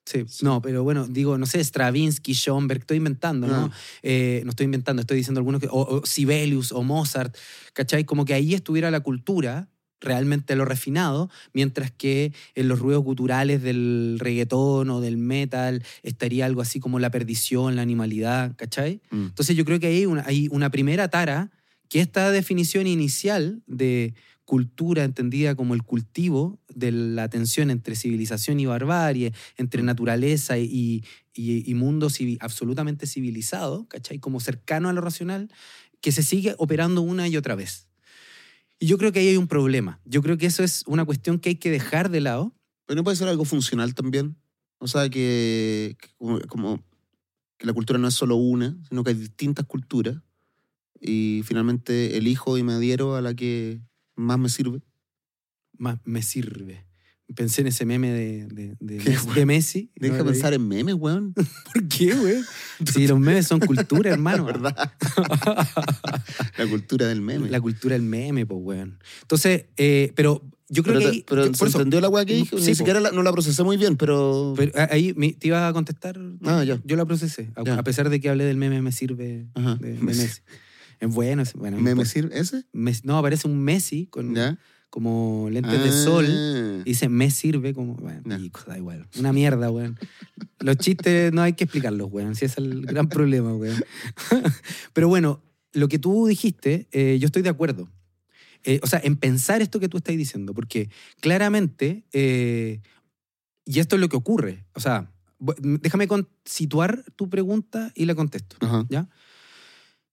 Sí. No, pero bueno, digo, no sé, Stravinsky, Schoenberg, estoy inventando, ¿no? Ah. Eh, no estoy inventando, estoy diciendo algunos que. O, o Sibelius o Mozart, ¿cachai? Como que ahí estuviera la cultura realmente lo refinado, mientras que en los ruidos guturales del reggaetón o del metal estaría algo así como la perdición, la animalidad, ¿cachai? Mm. Entonces yo creo que hay una, hay una primera tara que esta definición inicial de cultura entendida como el cultivo de la tensión entre civilización y barbarie, entre naturaleza y, y, y mundo absolutamente civilizado, ¿cachai? Como cercano a lo racional, que se sigue operando una y otra vez. Y yo creo que ahí hay un problema. Yo creo que eso es una cuestión que hay que dejar de lado. Pero no puede ser algo funcional también. O sea, que, que como, como que la cultura no es solo una, sino que hay distintas culturas. Y finalmente elijo y me adhiero a la que más me sirve. Más me sirve. Pensé en ese meme de, de, de, Qué Messi- bueno. de Messi. Deja ¿no? pensar en memes, weón. (laughs) ¿Por qué, güey? Si los memes son cultura, hermano. (laughs) ¿Verdad? (laughs) la cultura del meme. La cultura del meme, pues, weón. Entonces, eh, pero yo creo pero que te- ahí, pero yo- ¿se eso, entendió la weá que dije? Sí, Ni siquiera la- no la procesé muy bien, pero... pero a- ahí te iba a contestar. Ah, ya. Yo la procesé, a, Ya. a pesar de que hablé del meme me sirve Ajá. de, Messi. Es bueno, bueno. ¿Me, me pues, sirve ese? Mes- no, aparece un Messi con ¿Ya? Como lentes de sol. Ah. Y dice, me sirve como. Bueno, da igual. Una mierda, weón. Los chistes no hay que explicarlos, weón. Si es el gran problema, weón. (laughs) Pero bueno, lo que tú dijiste, eh, yo estoy de acuerdo. Eh, o sea, en pensar esto que tú estás diciendo, porque claramente, eh, y esto es lo que ocurre. O sea, déjame situar tu pregunta y la contesto. Ajá. ¿ya?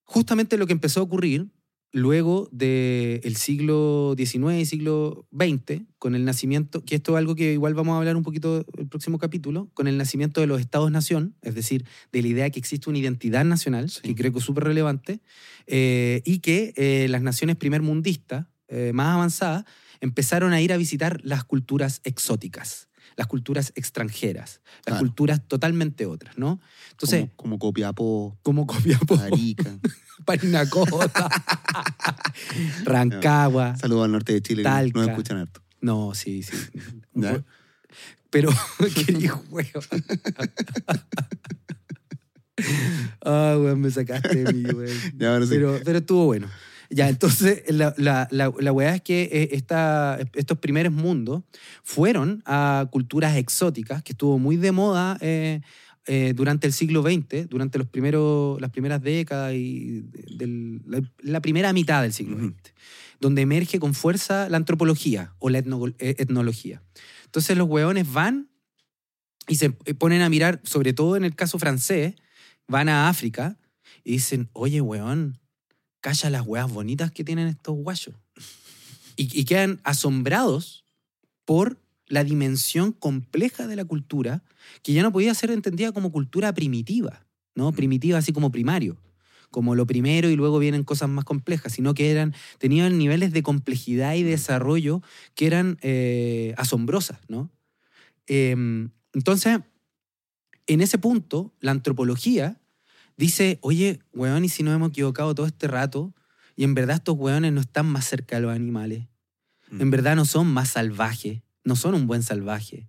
Justamente lo que empezó a ocurrir luego del siglo XIX y siglo XX, con el nacimiento, que esto es algo que igual vamos a hablar un poquito el próximo capítulo, con el nacimiento de los estados-nación, es decir, de la idea de que existe una identidad nacional, Sí. que creo que es súper relevante, eh, y que eh, las naciones primermundistas eh, más avanzadas empezaron a ir a visitar las culturas exóticas, las culturas extranjeras, las Claro. culturas totalmente otras, ¿no? Entonces, como, como Copiapó, como Copiapó, Arica. (laughs) Parinacota, (laughs) Rancagua. Saludos al norte de Chile. Talca. Nos escuchan harto. No, sí, sí. (laughs) Ya. Pero, qué weón. Ah, weón, me sacaste de mí, weón. Ya. Pero, pero estuvo bueno. Ya, entonces, la, la, la, la weá es que eh, esta- estos primeros mundos fueron a culturas exóticas, que estuvo muy de moda eh, eh, durante el siglo XX, durante los primeros, las primeras décadas y del- la, primera mitad del siglo. XX, donde emerge con fuerza la antropología o la etno- etnología. Entonces los hueones van y se ponen a mirar, sobre todo en el caso francés, van a África y dicen, oye, weón, calla las weas bonitas que tienen estos guayos. Y, y quedan asombrados por la dimensión compleja de la cultura, que ya no podía ser entendida como cultura primitiva, ¿no? Mm. Primitiva así como primario, como lo primero y luego vienen cosas más complejas, sino que eran, tenían niveles de complejidad y desarrollo que eran eh, asombrosas, ¿no? Em, entonces, en ese punto, la antropología dice, oye, weón, ¿y si nos hemos equivocado todo este rato? Y en verdad estos weones no están más cerca de los animales. Mm. En verdad no son más salvajes, no son un buen salvaje.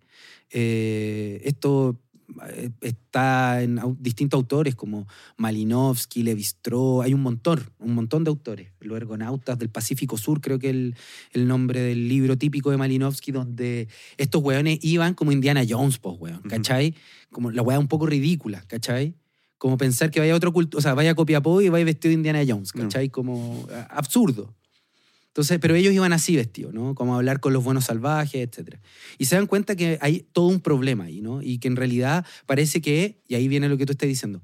Eh, esto eh, está en distintos autores como Malinowski, Levi-Strauss, hay un montón, un montón de autores. Los ergonautas del Pacífico Sur, creo que el, el nombre del libro típico de Malinowski, donde estos weones iban como Indiana Jones, pues, weón. ¿cachai? Como la weá un poco ridícula, ¿cachai? Como pensar que vaya a otro culto, o sea, vaya a Copiapó y vaya vestido de Indiana Jones. ¿cachai? Como ah, absurdo. Entonces, pero ellos iban así vestidos, ¿no? Como a hablar con los buenos salvajes, etc. Y se dan cuenta que hay todo un problema ahí, ¿no? Y que en realidad parece que, y ahí viene lo que tú estás diciendo,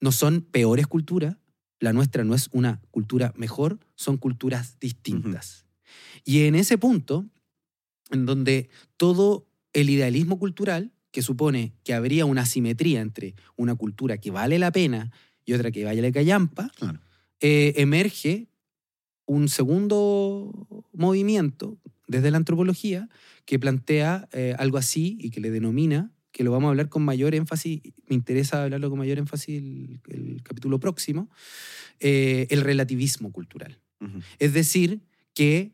no son peores culturas, la nuestra no es una cultura mejor, son culturas distintas. Y en ese punto, en donde todo el idealismo cultural, que supone que habría una asimetría entre una cultura que vale la pena y otra que vale la callampa, Claro. eh, emerge un segundo movimiento desde la antropología que plantea eh, algo así y que le denomina, que lo vamos a hablar con mayor énfasis, me interesa hablarlo con mayor énfasis el, el capítulo próximo, eh, el relativismo cultural. Es decir, que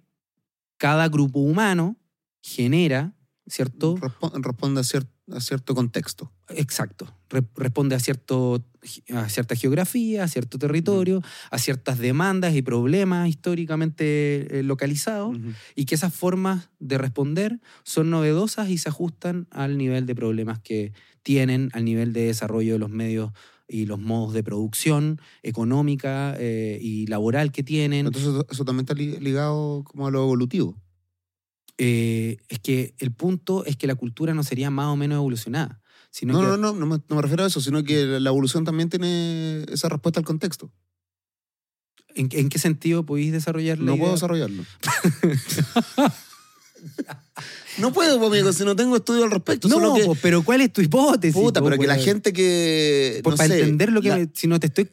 cada grupo humano genera, ¿cierto? Respo- Responde a, cier- a cierto contexto. Exacto. Re- responde a, cierto, a cierta geografía, a cierto territorio, a ciertas demandas y problemas históricamente eh, localizados, y que esas formas de responder son novedosas y se ajustan al nivel de problemas que tienen, al nivel de desarrollo de los medios y los modos de producción económica eh, y laboral que tienen. Entonces eso, también está li- ligado como a lo evolutivo. Eh, es que el punto es que la cultura no sería más o menos evolucionada, sino No, que no, no, no me, no me refiero a eso, sino que la evolución también tiene esa respuesta al contexto. ¿en, en qué sentido podéis desarrollar la No puedo desarrollarlo. (laughs) no puedo, amigo, si no tengo estudio al respecto. No, solo que, pero ¿cuál es tu hipótesis? puta, pero que la gente que. Pues no para sé, entender lo que... la- si no te estoy...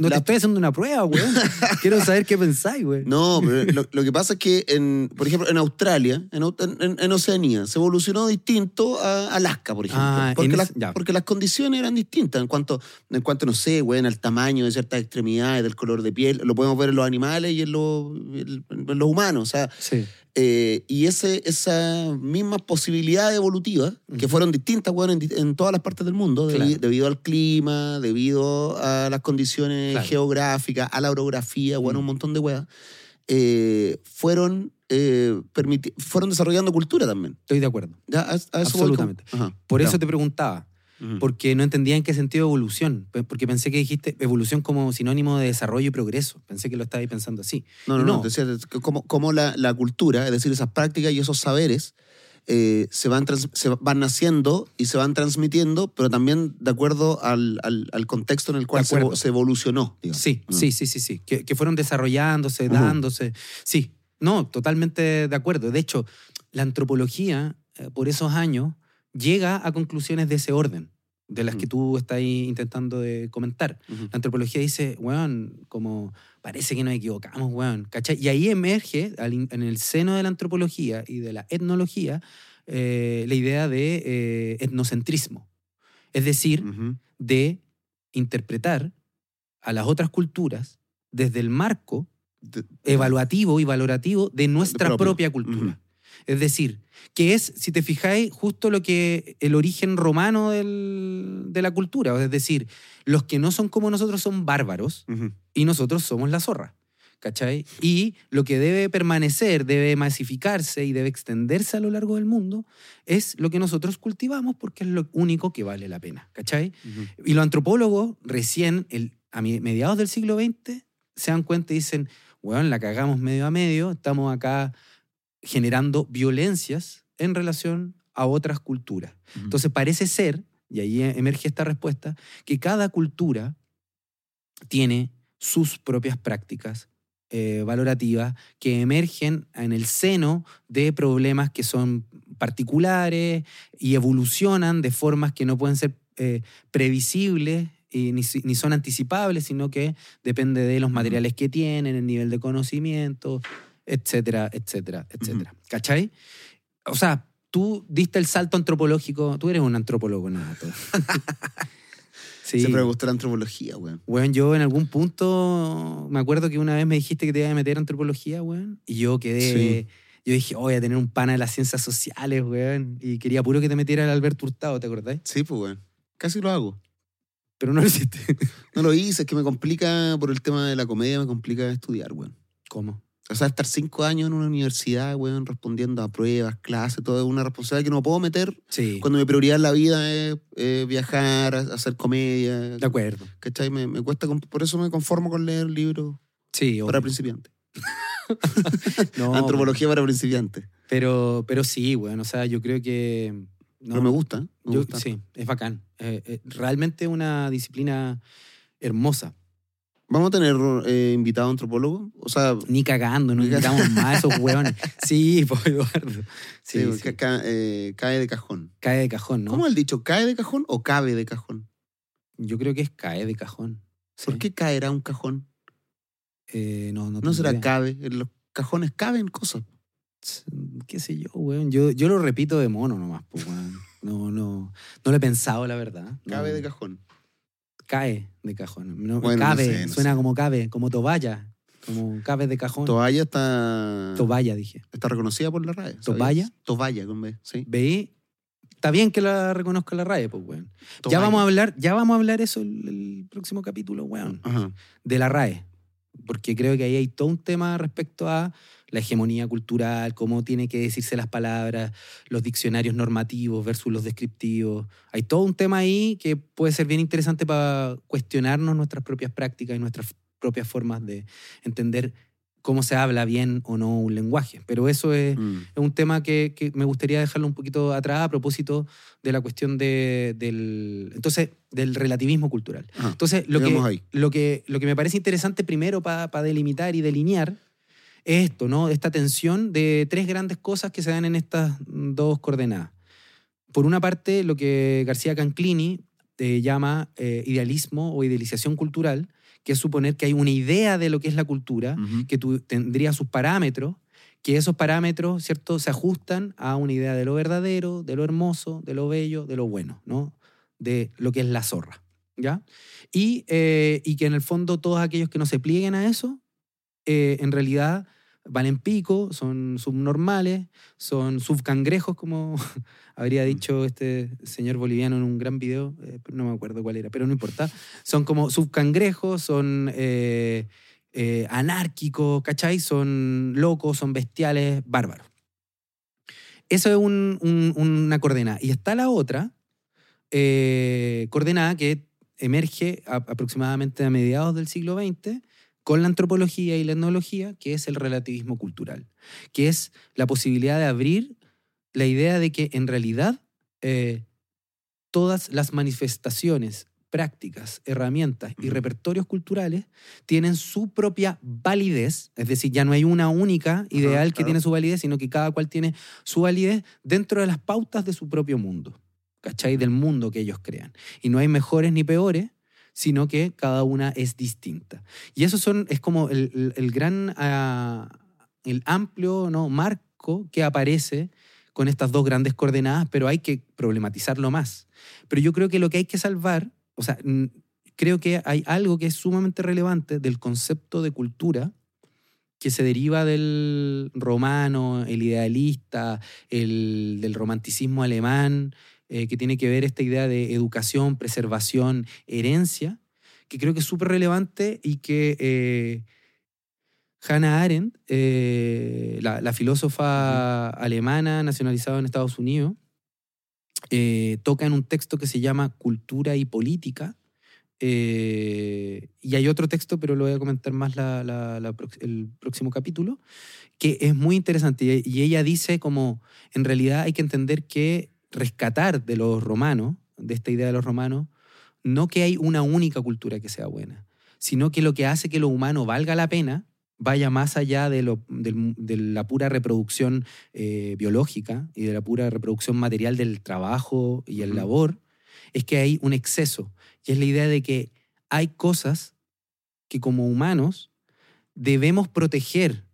No la- te estoy haciendo una prueba, weón. (laughs) Quiero saber qué pensáis, güey. No, pero (laughs) lo, lo que pasa es que, en, por ejemplo, en Australia, en, Au- en- en Oceanía, se evolucionó distinto a Alaska, por ejemplo. Ah, porque, las, ese- ya. porque las condiciones eran distintas en cuanto, en cuanto no sé, güey, al tamaño de ciertas extremidades, del color de piel. Lo podemos ver en los animales y en los, en los humanos. O sea, Sí. Eh, y ese, esas mismas posibilidades evolutivas, que Ujú. fueron distintas bueno, en, en todas las partes del mundo, debi- Claro. debido al clima, debido a las condiciones Claro. geográficas, a la orografía, bueno, Mm. un montón de weas, eh, fueron, eh, fueron desarrollando cultura también. Estoy de acuerdo. Ya, a, a eso Absolutamente. Por ya. eso te preguntaba. Porque no entendía en qué sentido evolución. Porque pensé que dijiste evolución como sinónimo de desarrollo y progreso. Pensé que lo estabais pensando así. No, no, no. No. Decía que cómo, cómo la, la cultura, es decir, esas prácticas y esos saberes eh, se, van trans- se van naciendo y se van transmitiendo, pero también de acuerdo al, al- al contexto en el cual se, se evolucionó. digamos. Sí, Mm. sí, sí, sí, sí. Que, que fueron desarrollándose, Ujú. dándose. Sí, no, totalmente de acuerdo. De hecho, la antropología, eh, por esos años, llega a conclusiones de ese orden, de las que tú estás intentando de comentar. La antropología dice, weón, como parece que nos equivocamos, weón, ¿cachai? Y ahí emerge, en el seno de la antropología y de la etnología, eh, la idea de eh, etnocentrismo. Es decir, de interpretar a las otras culturas desde el marco De- evaluativo y valorativo de nuestra propia cultura. Es decir, que es, si te fijáis, justo lo que el origen romano del- de la cultura. Es decir, los que no son como nosotros son bárbaros y nosotros somos la zorra. ¿Cachai? Y lo que debe permanecer, debe masificarse y debe extenderse a lo largo del mundo es lo que nosotros cultivamos porque es lo único que vale la pena. ¿Cachai? Y los antropólogos recién, el, a mediados del siglo XX, se dan cuenta y dicen, bueno, la cagamos medio a medio, estamos acá generando violencias en relación a otras culturas. Entonces parece ser, y ahí emerge esta respuesta, que cada cultura tiene sus propias prácticas eh, valorativas que emergen en el seno de problemas que son particulares y evolucionan de formas que no pueden ser eh, previsibles y ni, ni son anticipables, sino que depende de los materiales que tienen, el nivel de conocimiento, etcétera, etcétera, etcétera. ¿Cachai? O sea, tú diste el salto antropológico, tú eres un antropólogo nato. (laughs) sí. Siempre me gustó la antropología, weón. Weón, yo en algún punto me acuerdo que una vez me dijiste que te ibas a meter a antropología, weón, y yo quedé. Yo dije, oh, voy a tener un pana de las ciencias sociales, weón. Y quería puro que te metiera el Alberto Hurtado, ¿te acordáis? Sí, pues, weón. Casi lo hago. Pero no lo hiciste. No lo hice, es que me complica, por el tema de la comedia, me complica estudiar, weón. ¿Cómo? O sea, estar cinco años en una universidad, weón, respondiendo a pruebas, clases, todo es una responsabilidad que no puedo meter Sí. cuando mi prioridad en la vida es eh, viajar, hacer comedia. De acuerdo. ¿Cachai? Me, me cuesta, por eso me conformo con leer libros Sí, para principiantes. (laughs) (laughs) No, Antropología para principiantes. Pero, pero sí, weón. O sea, yo creo que. no, Pero me gusta, ¿eh? me yo- gusta. sí, es bacán. Eh, eh, realmente una disciplina hermosa. ¿Vamos a tener eh, invitado antropólogo? O sea, Ni cagando, no necesitamos más esos (laughs) hueones. Sí, pues Eduardo. Sí, sí, sí. ca- ca- eh, cae de cajón. Cae de cajón, ¿no? ¿Cómo el dicho? ¿Cae de cajón o cabe de cajón? Yo creo que es cae de cajón. ¿Por qué caerá un cajón? Eh, no, no, No será cabe. En los cajones caben cosas. qué sé yo, weón. Yo, yo lo repito de mono nomás, pues, weón. No, no, no lo he pensado, la verdad. No. Cabe de cajón. Cae de cajón. No, Bueno, no cabe, sé, no suena sé. como cabe, como toballa. Como cabe de cajón. Toalla está, Toballa, dije. está reconocida por la RAE. ¿Toballa? Toballa, con B, sí. Está bien que la reconozca la RAE, pues, weón. Ya vamos a hablar, ya vamos a hablar eso el, el próximo capítulo, weón. Ajá. De la RAE. Porque creo que ahí hay todo un tema respecto a la hegemonía cultural, cómo tiene que decirse las palabras, los diccionarios normativos versus los descriptivos. Hay todo un tema ahí que puede ser bien interesante para cuestionarnos nuestras propias prácticas y nuestras propias formas de entender cómo se habla bien o no un lenguaje. Pero eso es, Mm. es un tema que, que me gustaría dejarlo un poquito atrás a propósito de la cuestión de- del, entonces, del relativismo cultural. Ajá. Entonces, lo que, ahí. lo, que, lo que me parece interesante primero para delimitar y delinear esto, ¿no? Esta tensión de tres grandes cosas que se dan en estas dos coordenadas. Por una parte, lo que García Canclini eh, llama eh, idealismo o idealización cultural, que es suponer que hay una idea de lo que es la cultura, que tu- tendría sus parámetros, que esos parámetros, ¿cierto?, se ajustan a una idea de lo verdadero, de lo hermoso, de lo bello, de lo bueno, ¿no? De lo que es la zorra, ¿ya? Y, eh, y que en el fondo todos aquellos que no se plieguen a eso, eh, en realidad valen pico, son subnormales, son subcangrejos, como (laughs) habría dicho este señor boliviano en un gran video, eh, no me acuerdo cuál era, pero no importa. Son como subcangrejos, son eh, eh, anárquicos, ¿cachai? Son locos, son bestiales, bárbaros. Eso es un- un- una coordenada. Y está la otra coordenada que emerge a- aproximadamente a mediados del siglo XX con la antropología y la etnología, que es el relativismo cultural, que es la posibilidad de abrir la idea de que en realidad eh, todas las manifestaciones, prácticas, herramientas y repertorios culturales tienen su propia validez, es decir, ya no hay una única ideal que claro. tiene su validez, sino que cada cual tiene su validez dentro de las pautas de su propio mundo, ¿cachai? Del mundo que ellos crean. Y no hay mejores ni peores, sino que cada una es distinta. Y eso son, es como el, el- gran, ah, el amplio ¿no? marco que aparece con estas dos grandes coordenadas, pero hay que problematizarlo más. Pero yo creo que lo que hay que salvar, o sea, creo que hay algo que es sumamente relevante del concepto de cultura que se deriva del romano, el idealista, el, del romanticismo alemán, eh, que tiene que ver esta idea de educación, preservación, herencia, que creo que es súper relevante y que eh, Hannah Arendt, eh, la, la filósofa alemana nacionalizada en Estados Unidos, toca en un texto que se llama Cultura y Política. eh, y hay otro texto, pero lo voy a comentar más la- la- la prox- el próximo capítulo, que es muy interesante. Y, y ella dice como, en realidad hay que entender que rescatar de los romanos, de esta idea de los romanos, no que hay una única cultura que sea buena, sino que lo que hace que lo humano valga la pena vaya más allá de, lo- de la pura reproducción eh, biológica y de la pura reproducción material del trabajo y el labor, es que hay un exceso. Y es la idea de que hay cosas que como humanos debemos proteger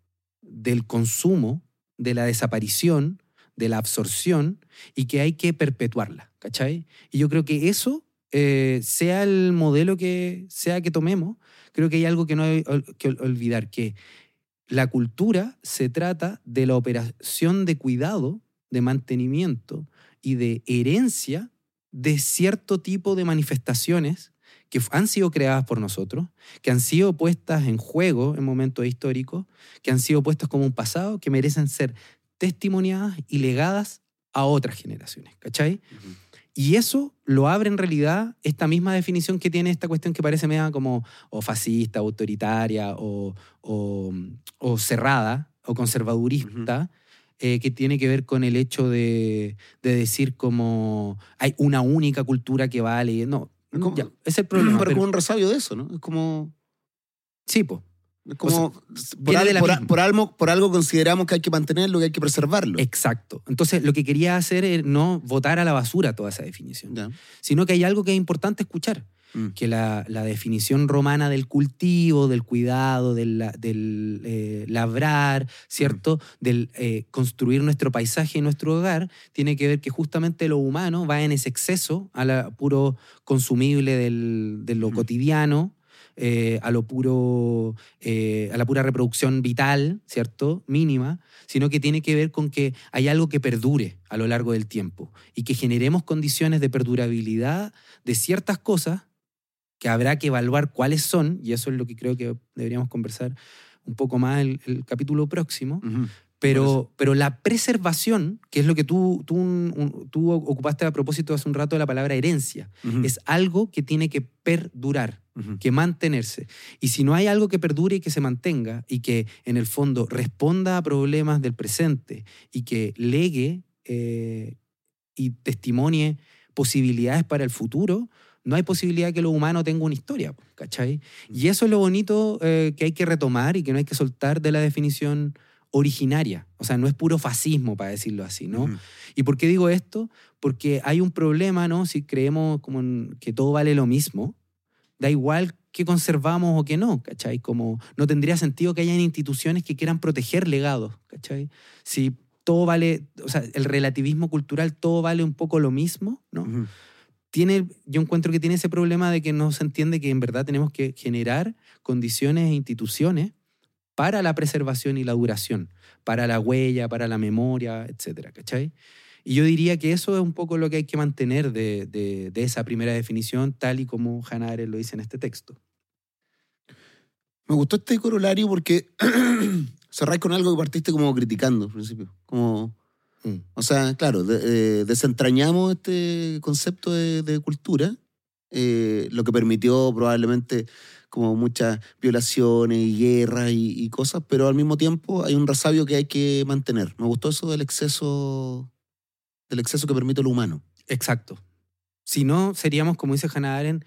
del consumo, de la desaparición, de la absorción y que hay que perpetuarla, ¿cachai? Y yo creo que eso, eh, sea el modelo que sea que tomemos, creo que hay algo que no hay que ol- olvidar, que la cultura se trata de la operación de cuidado, de mantenimiento y de herencia de cierto tipo de manifestaciones que han sido creadas por nosotros, que han sido puestas en juego en momentos históricos, que han sido puestas como un pasado, que merecen ser testimoniadas y legadas a otras generaciones, ¿cachai? Ujú. Y eso lo abre en realidad esta misma definición que tiene esta cuestión que parece media como o fascista, autoritaria o, o- o cerrada o conservadurista, eh, que tiene que ver con el hecho de, de decir como hay una única cultura que vale. No, ya, es el problema. (clears throat) Pero pero- como un resabio de eso, ¿no? Es como... sí, po. Como por, de la por a- misma. por algo, por algo consideramos que hay que mantenerlo, que hay que preservarlo. Exacto. Entonces, lo que quería hacer es no votar a la basura toda esa definición, Ya. sino que hay algo que es importante escuchar. Mm. que la, la definición romana del cultivo, del cuidado, del, del, eh, labrar, ¿cierto? Del eh, construir nuestro paisaje y nuestro hogar, tiene que ver que justamente lo humano va en ese exceso a la puro consumible del- de lo Ujú. cotidiano, eh, a lo puro, eh, a la pura reproducción vital, ¿cierto? Mínima, sino que tiene que ver con que hay algo que perdure a lo largo del tiempo y que generemos condiciones de perdurabilidad de ciertas cosas que habrá que evaluar cuáles son, y eso es lo que creo que deberíamos conversar un poco más el, el capítulo próximo, pero, pero la preservación, que es lo que tú, tú, un- tú ocupaste a propósito hace un rato de la palabra herencia, es algo que tiene que perdurar, Que mantenerse. Y si no hay algo que perdure y que se mantenga y que en el fondo responda a problemas del presente y que legue eh, y testimonie posibilidades para el futuro, no hay posibilidad que lo humano tenga una historia, ¿cachai? Y eso es lo bonito eh, que hay que retomar y que no hay que soltar de la definición originaria. O sea, no es puro fascismo, para decirlo así, ¿no? ¿Y por qué digo esto? Porque hay un problema, ¿no? Si creemos como que todo vale lo mismo, da igual que conservamos o que no, ¿cachai? Como no tendría sentido que hayan instituciones que quieran proteger legados, ¿cachai? Si todo vale, o sea, el relativismo cultural, todo vale un poco lo mismo, ¿no? Ujú. tiene, yo encuentro que tiene ese problema de que no se entiende que en verdad tenemos que generar condiciones e instituciones para la preservación y la duración, para la huella, para la memoria, etcétera, ¿cachai? Y yo diría que eso es un poco lo que hay que mantener de, de- de esa primera definición, tal y como Hannah Arendt lo dice en este texto. Me gustó este corolario porque (clears throat) cerráis con algo que partiste como criticando al principio. Como, Mm. o sea, claro, de- eh, desentrañamos este concepto de, de cultura, eh, lo que permitió probablemente como muchas violaciones y guerras y, y cosas, pero al mismo tiempo hay un resabio que hay que mantener. Me gustó eso del exceso, del exceso que permite lo humano. Exacto. Si no, seríamos, como dice Hannah Arendt,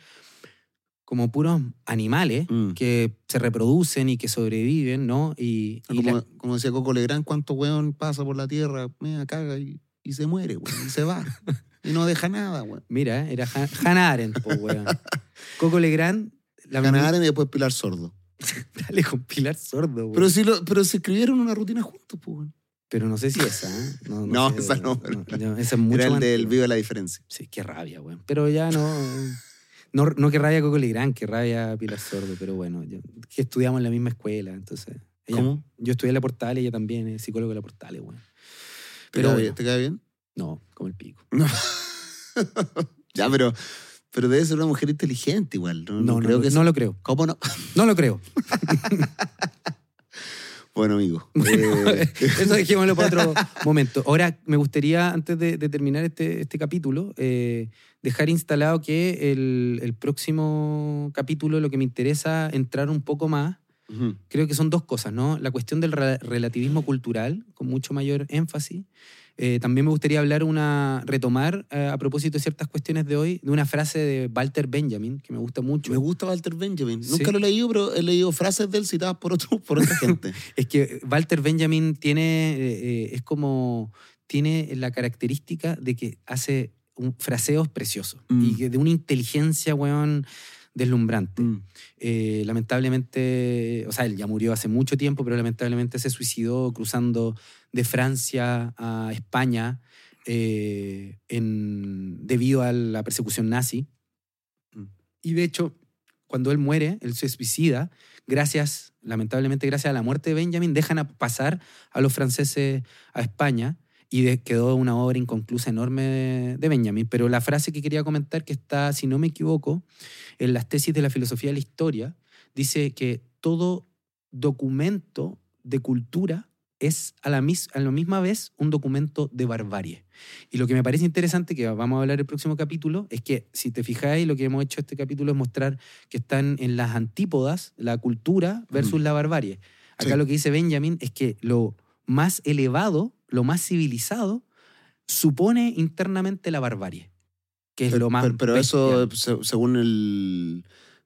como puros animales Mm. que se reproducen y que sobreviven, ¿no? Y, y Como, la- como decía Coco Legrand, cuánto weón pasa por la tierra, me caga y, y se muere, weón, y se va. (laughs) y no deja nada, weón. Mira, era Han- Hannah Arendt, po, weón. (laughs) Coco Legrand, la Ganar y después Pilar Sordo. (laughs) Dale con Pilar Sordo, weón. Pero si, lo, pero se escribieron una rutina juntos, pues, weón. Pero no sé si esa, ¿eh? No, No, sé, esa no, no, esa es mucho Era el del. Viva la Diferencia. Sí, qué rabia, weón. Pero ya no... No, no que rabia Coco Legrand, que rabia Pilar Sordo, pero bueno, yo- que estudiamos en la misma escuela, entonces... ella- ¿Cómo? Yo estudié en la Portales, ella también es psicóloga de la Portales. ¿Te, Pero bien? ¿Te cae bien? No, como el pico. (laughs) ya, pero, pero debe ser una mujer inteligente igual. No, No, no no, creo no, que no lo creo. ¿Cómo no? No lo creo. (laughs) Bueno, amigo. (laughs) eh, (laughs) Eso dejémoslo para otro (laughs) momento. Ahora, me gustaría, antes de, de terminar este, este capítulo, eh, dejar instalado que el, el próximo capítulo lo que me interesa entrar un poco más, creo que son dos cosas, ¿no? La cuestión del re- relativismo cultural, con mucho mayor énfasis. Eh, también me gustaría hablar una, retomar eh, a propósito de ciertas cuestiones de hoy, de una frase de Walter Benjamin, que me gusta mucho. Me gusta Walter Benjamin. Sí. Nunca lo he leído, pero he leído frases de él citadas por, otro, por otra (laughs) gente. Es que Walter Benjamin tiene, eh, eh, es como, tiene la característica de que hace un, fraseos preciosos Mm. y de una inteligencia, weón, deslumbrante. Mm. Eh, lamentablemente, o sea, él ya murió hace mucho tiempo, pero lamentablemente se suicidó cruzando de Francia a España eh, en, debido a la persecución nazi. Mm. Y de hecho, cuando él muere, él se suicida, gracias, lamentablemente gracias a la muerte de Benjamin, dejan a pasar a los franceses a España y de- quedó una obra inconclusa enorme de, de Benjamin. Pero la frase que quería comentar, que está, si no me equivoco, en las tesis de la filosofía de la historia, dice que todo documento de cultura es a la, mis- a la misma vez un documento de barbarie. Y lo que me parece interesante, que vamos a hablar el próximo capítulo, es que si te fijáis, lo que hemos hecho este capítulo es mostrar que están en las antípodas la cultura versus Mm. la barbarie. Acá Sí. lo que dice Benjamin es que lo más elevado, lo más civilizado, supone internamente la barbarie, que es Pero, lo más... pero- pero eso, según el.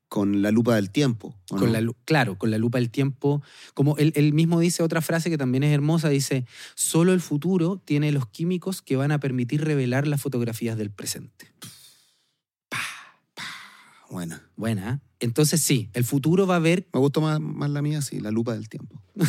con la lupa del tiempo. ¿o Con no? la, lu- claro, con la lupa del tiempo. Como él, él mismo dice otra frase que también es hermosa, dice, solo el futuro tiene los químicos que van a permitir revelar las fotografías del presente. Bueno. Buena. ¿eh? Entonces sí, el futuro va a ver... Me gustó más, más la mía, sí, la lupa del tiempo. (laughs)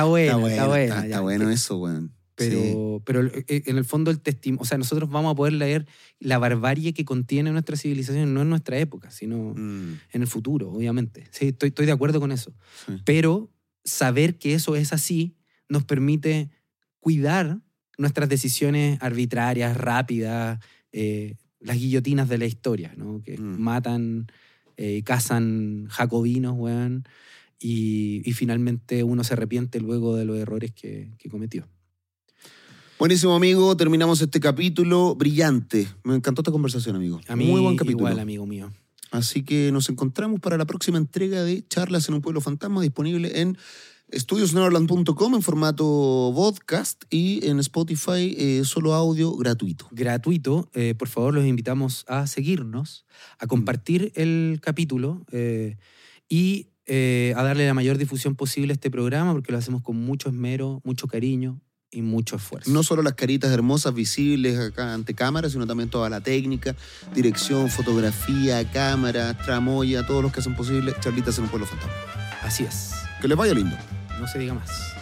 Está buena, está, bueno, buena. Está, ya. está bueno eso, weón. Pero, pero eh, en el fondo el testimonio, o sea, nosotros vamos a poder leer la barbarie que contiene nuestra civilización, no en nuestra época, sino Mm, en el futuro, obviamente. Sí, estoy, estoy de acuerdo con eso. sí. Pero saber que eso es así nos permite cuidar nuestras decisiones arbitrarias, rápidas, eh, las guillotinas de la historia, ¿no? que Mm. matan, eh, cazan jacobinos, weón, y, y finalmente uno se arrepiente luego de los errores que, que cometió. Buenísimo, amigo. Terminamos este capítulo brillante. Me encantó esta conversación, amigo. A mí, Muy buen capítulo. igual, amigo mío. Así que nos encontramos para la próxima entrega de Charlas en un Pueblo Fantasma, disponible en estudiosneverland.com en formato podcast y en Spotify eh, solo audio gratuito. gratuito. Eh, por favor, los invitamos a seguirnos, a compartir el capítulo eh, y eh, a darle la mayor difusión posible a este programa porque lo hacemos con mucho esmero, mucho cariño y mucho esfuerzo. No solo las caritas hermosas visibles acá ante cámara, sino también toda la técnica, dirección, fotografía, cámara, tramoya, todos los que hacen posible Charlitas en un Pueblo Fantasma. Así es. Que les vaya lindo. No se diga más.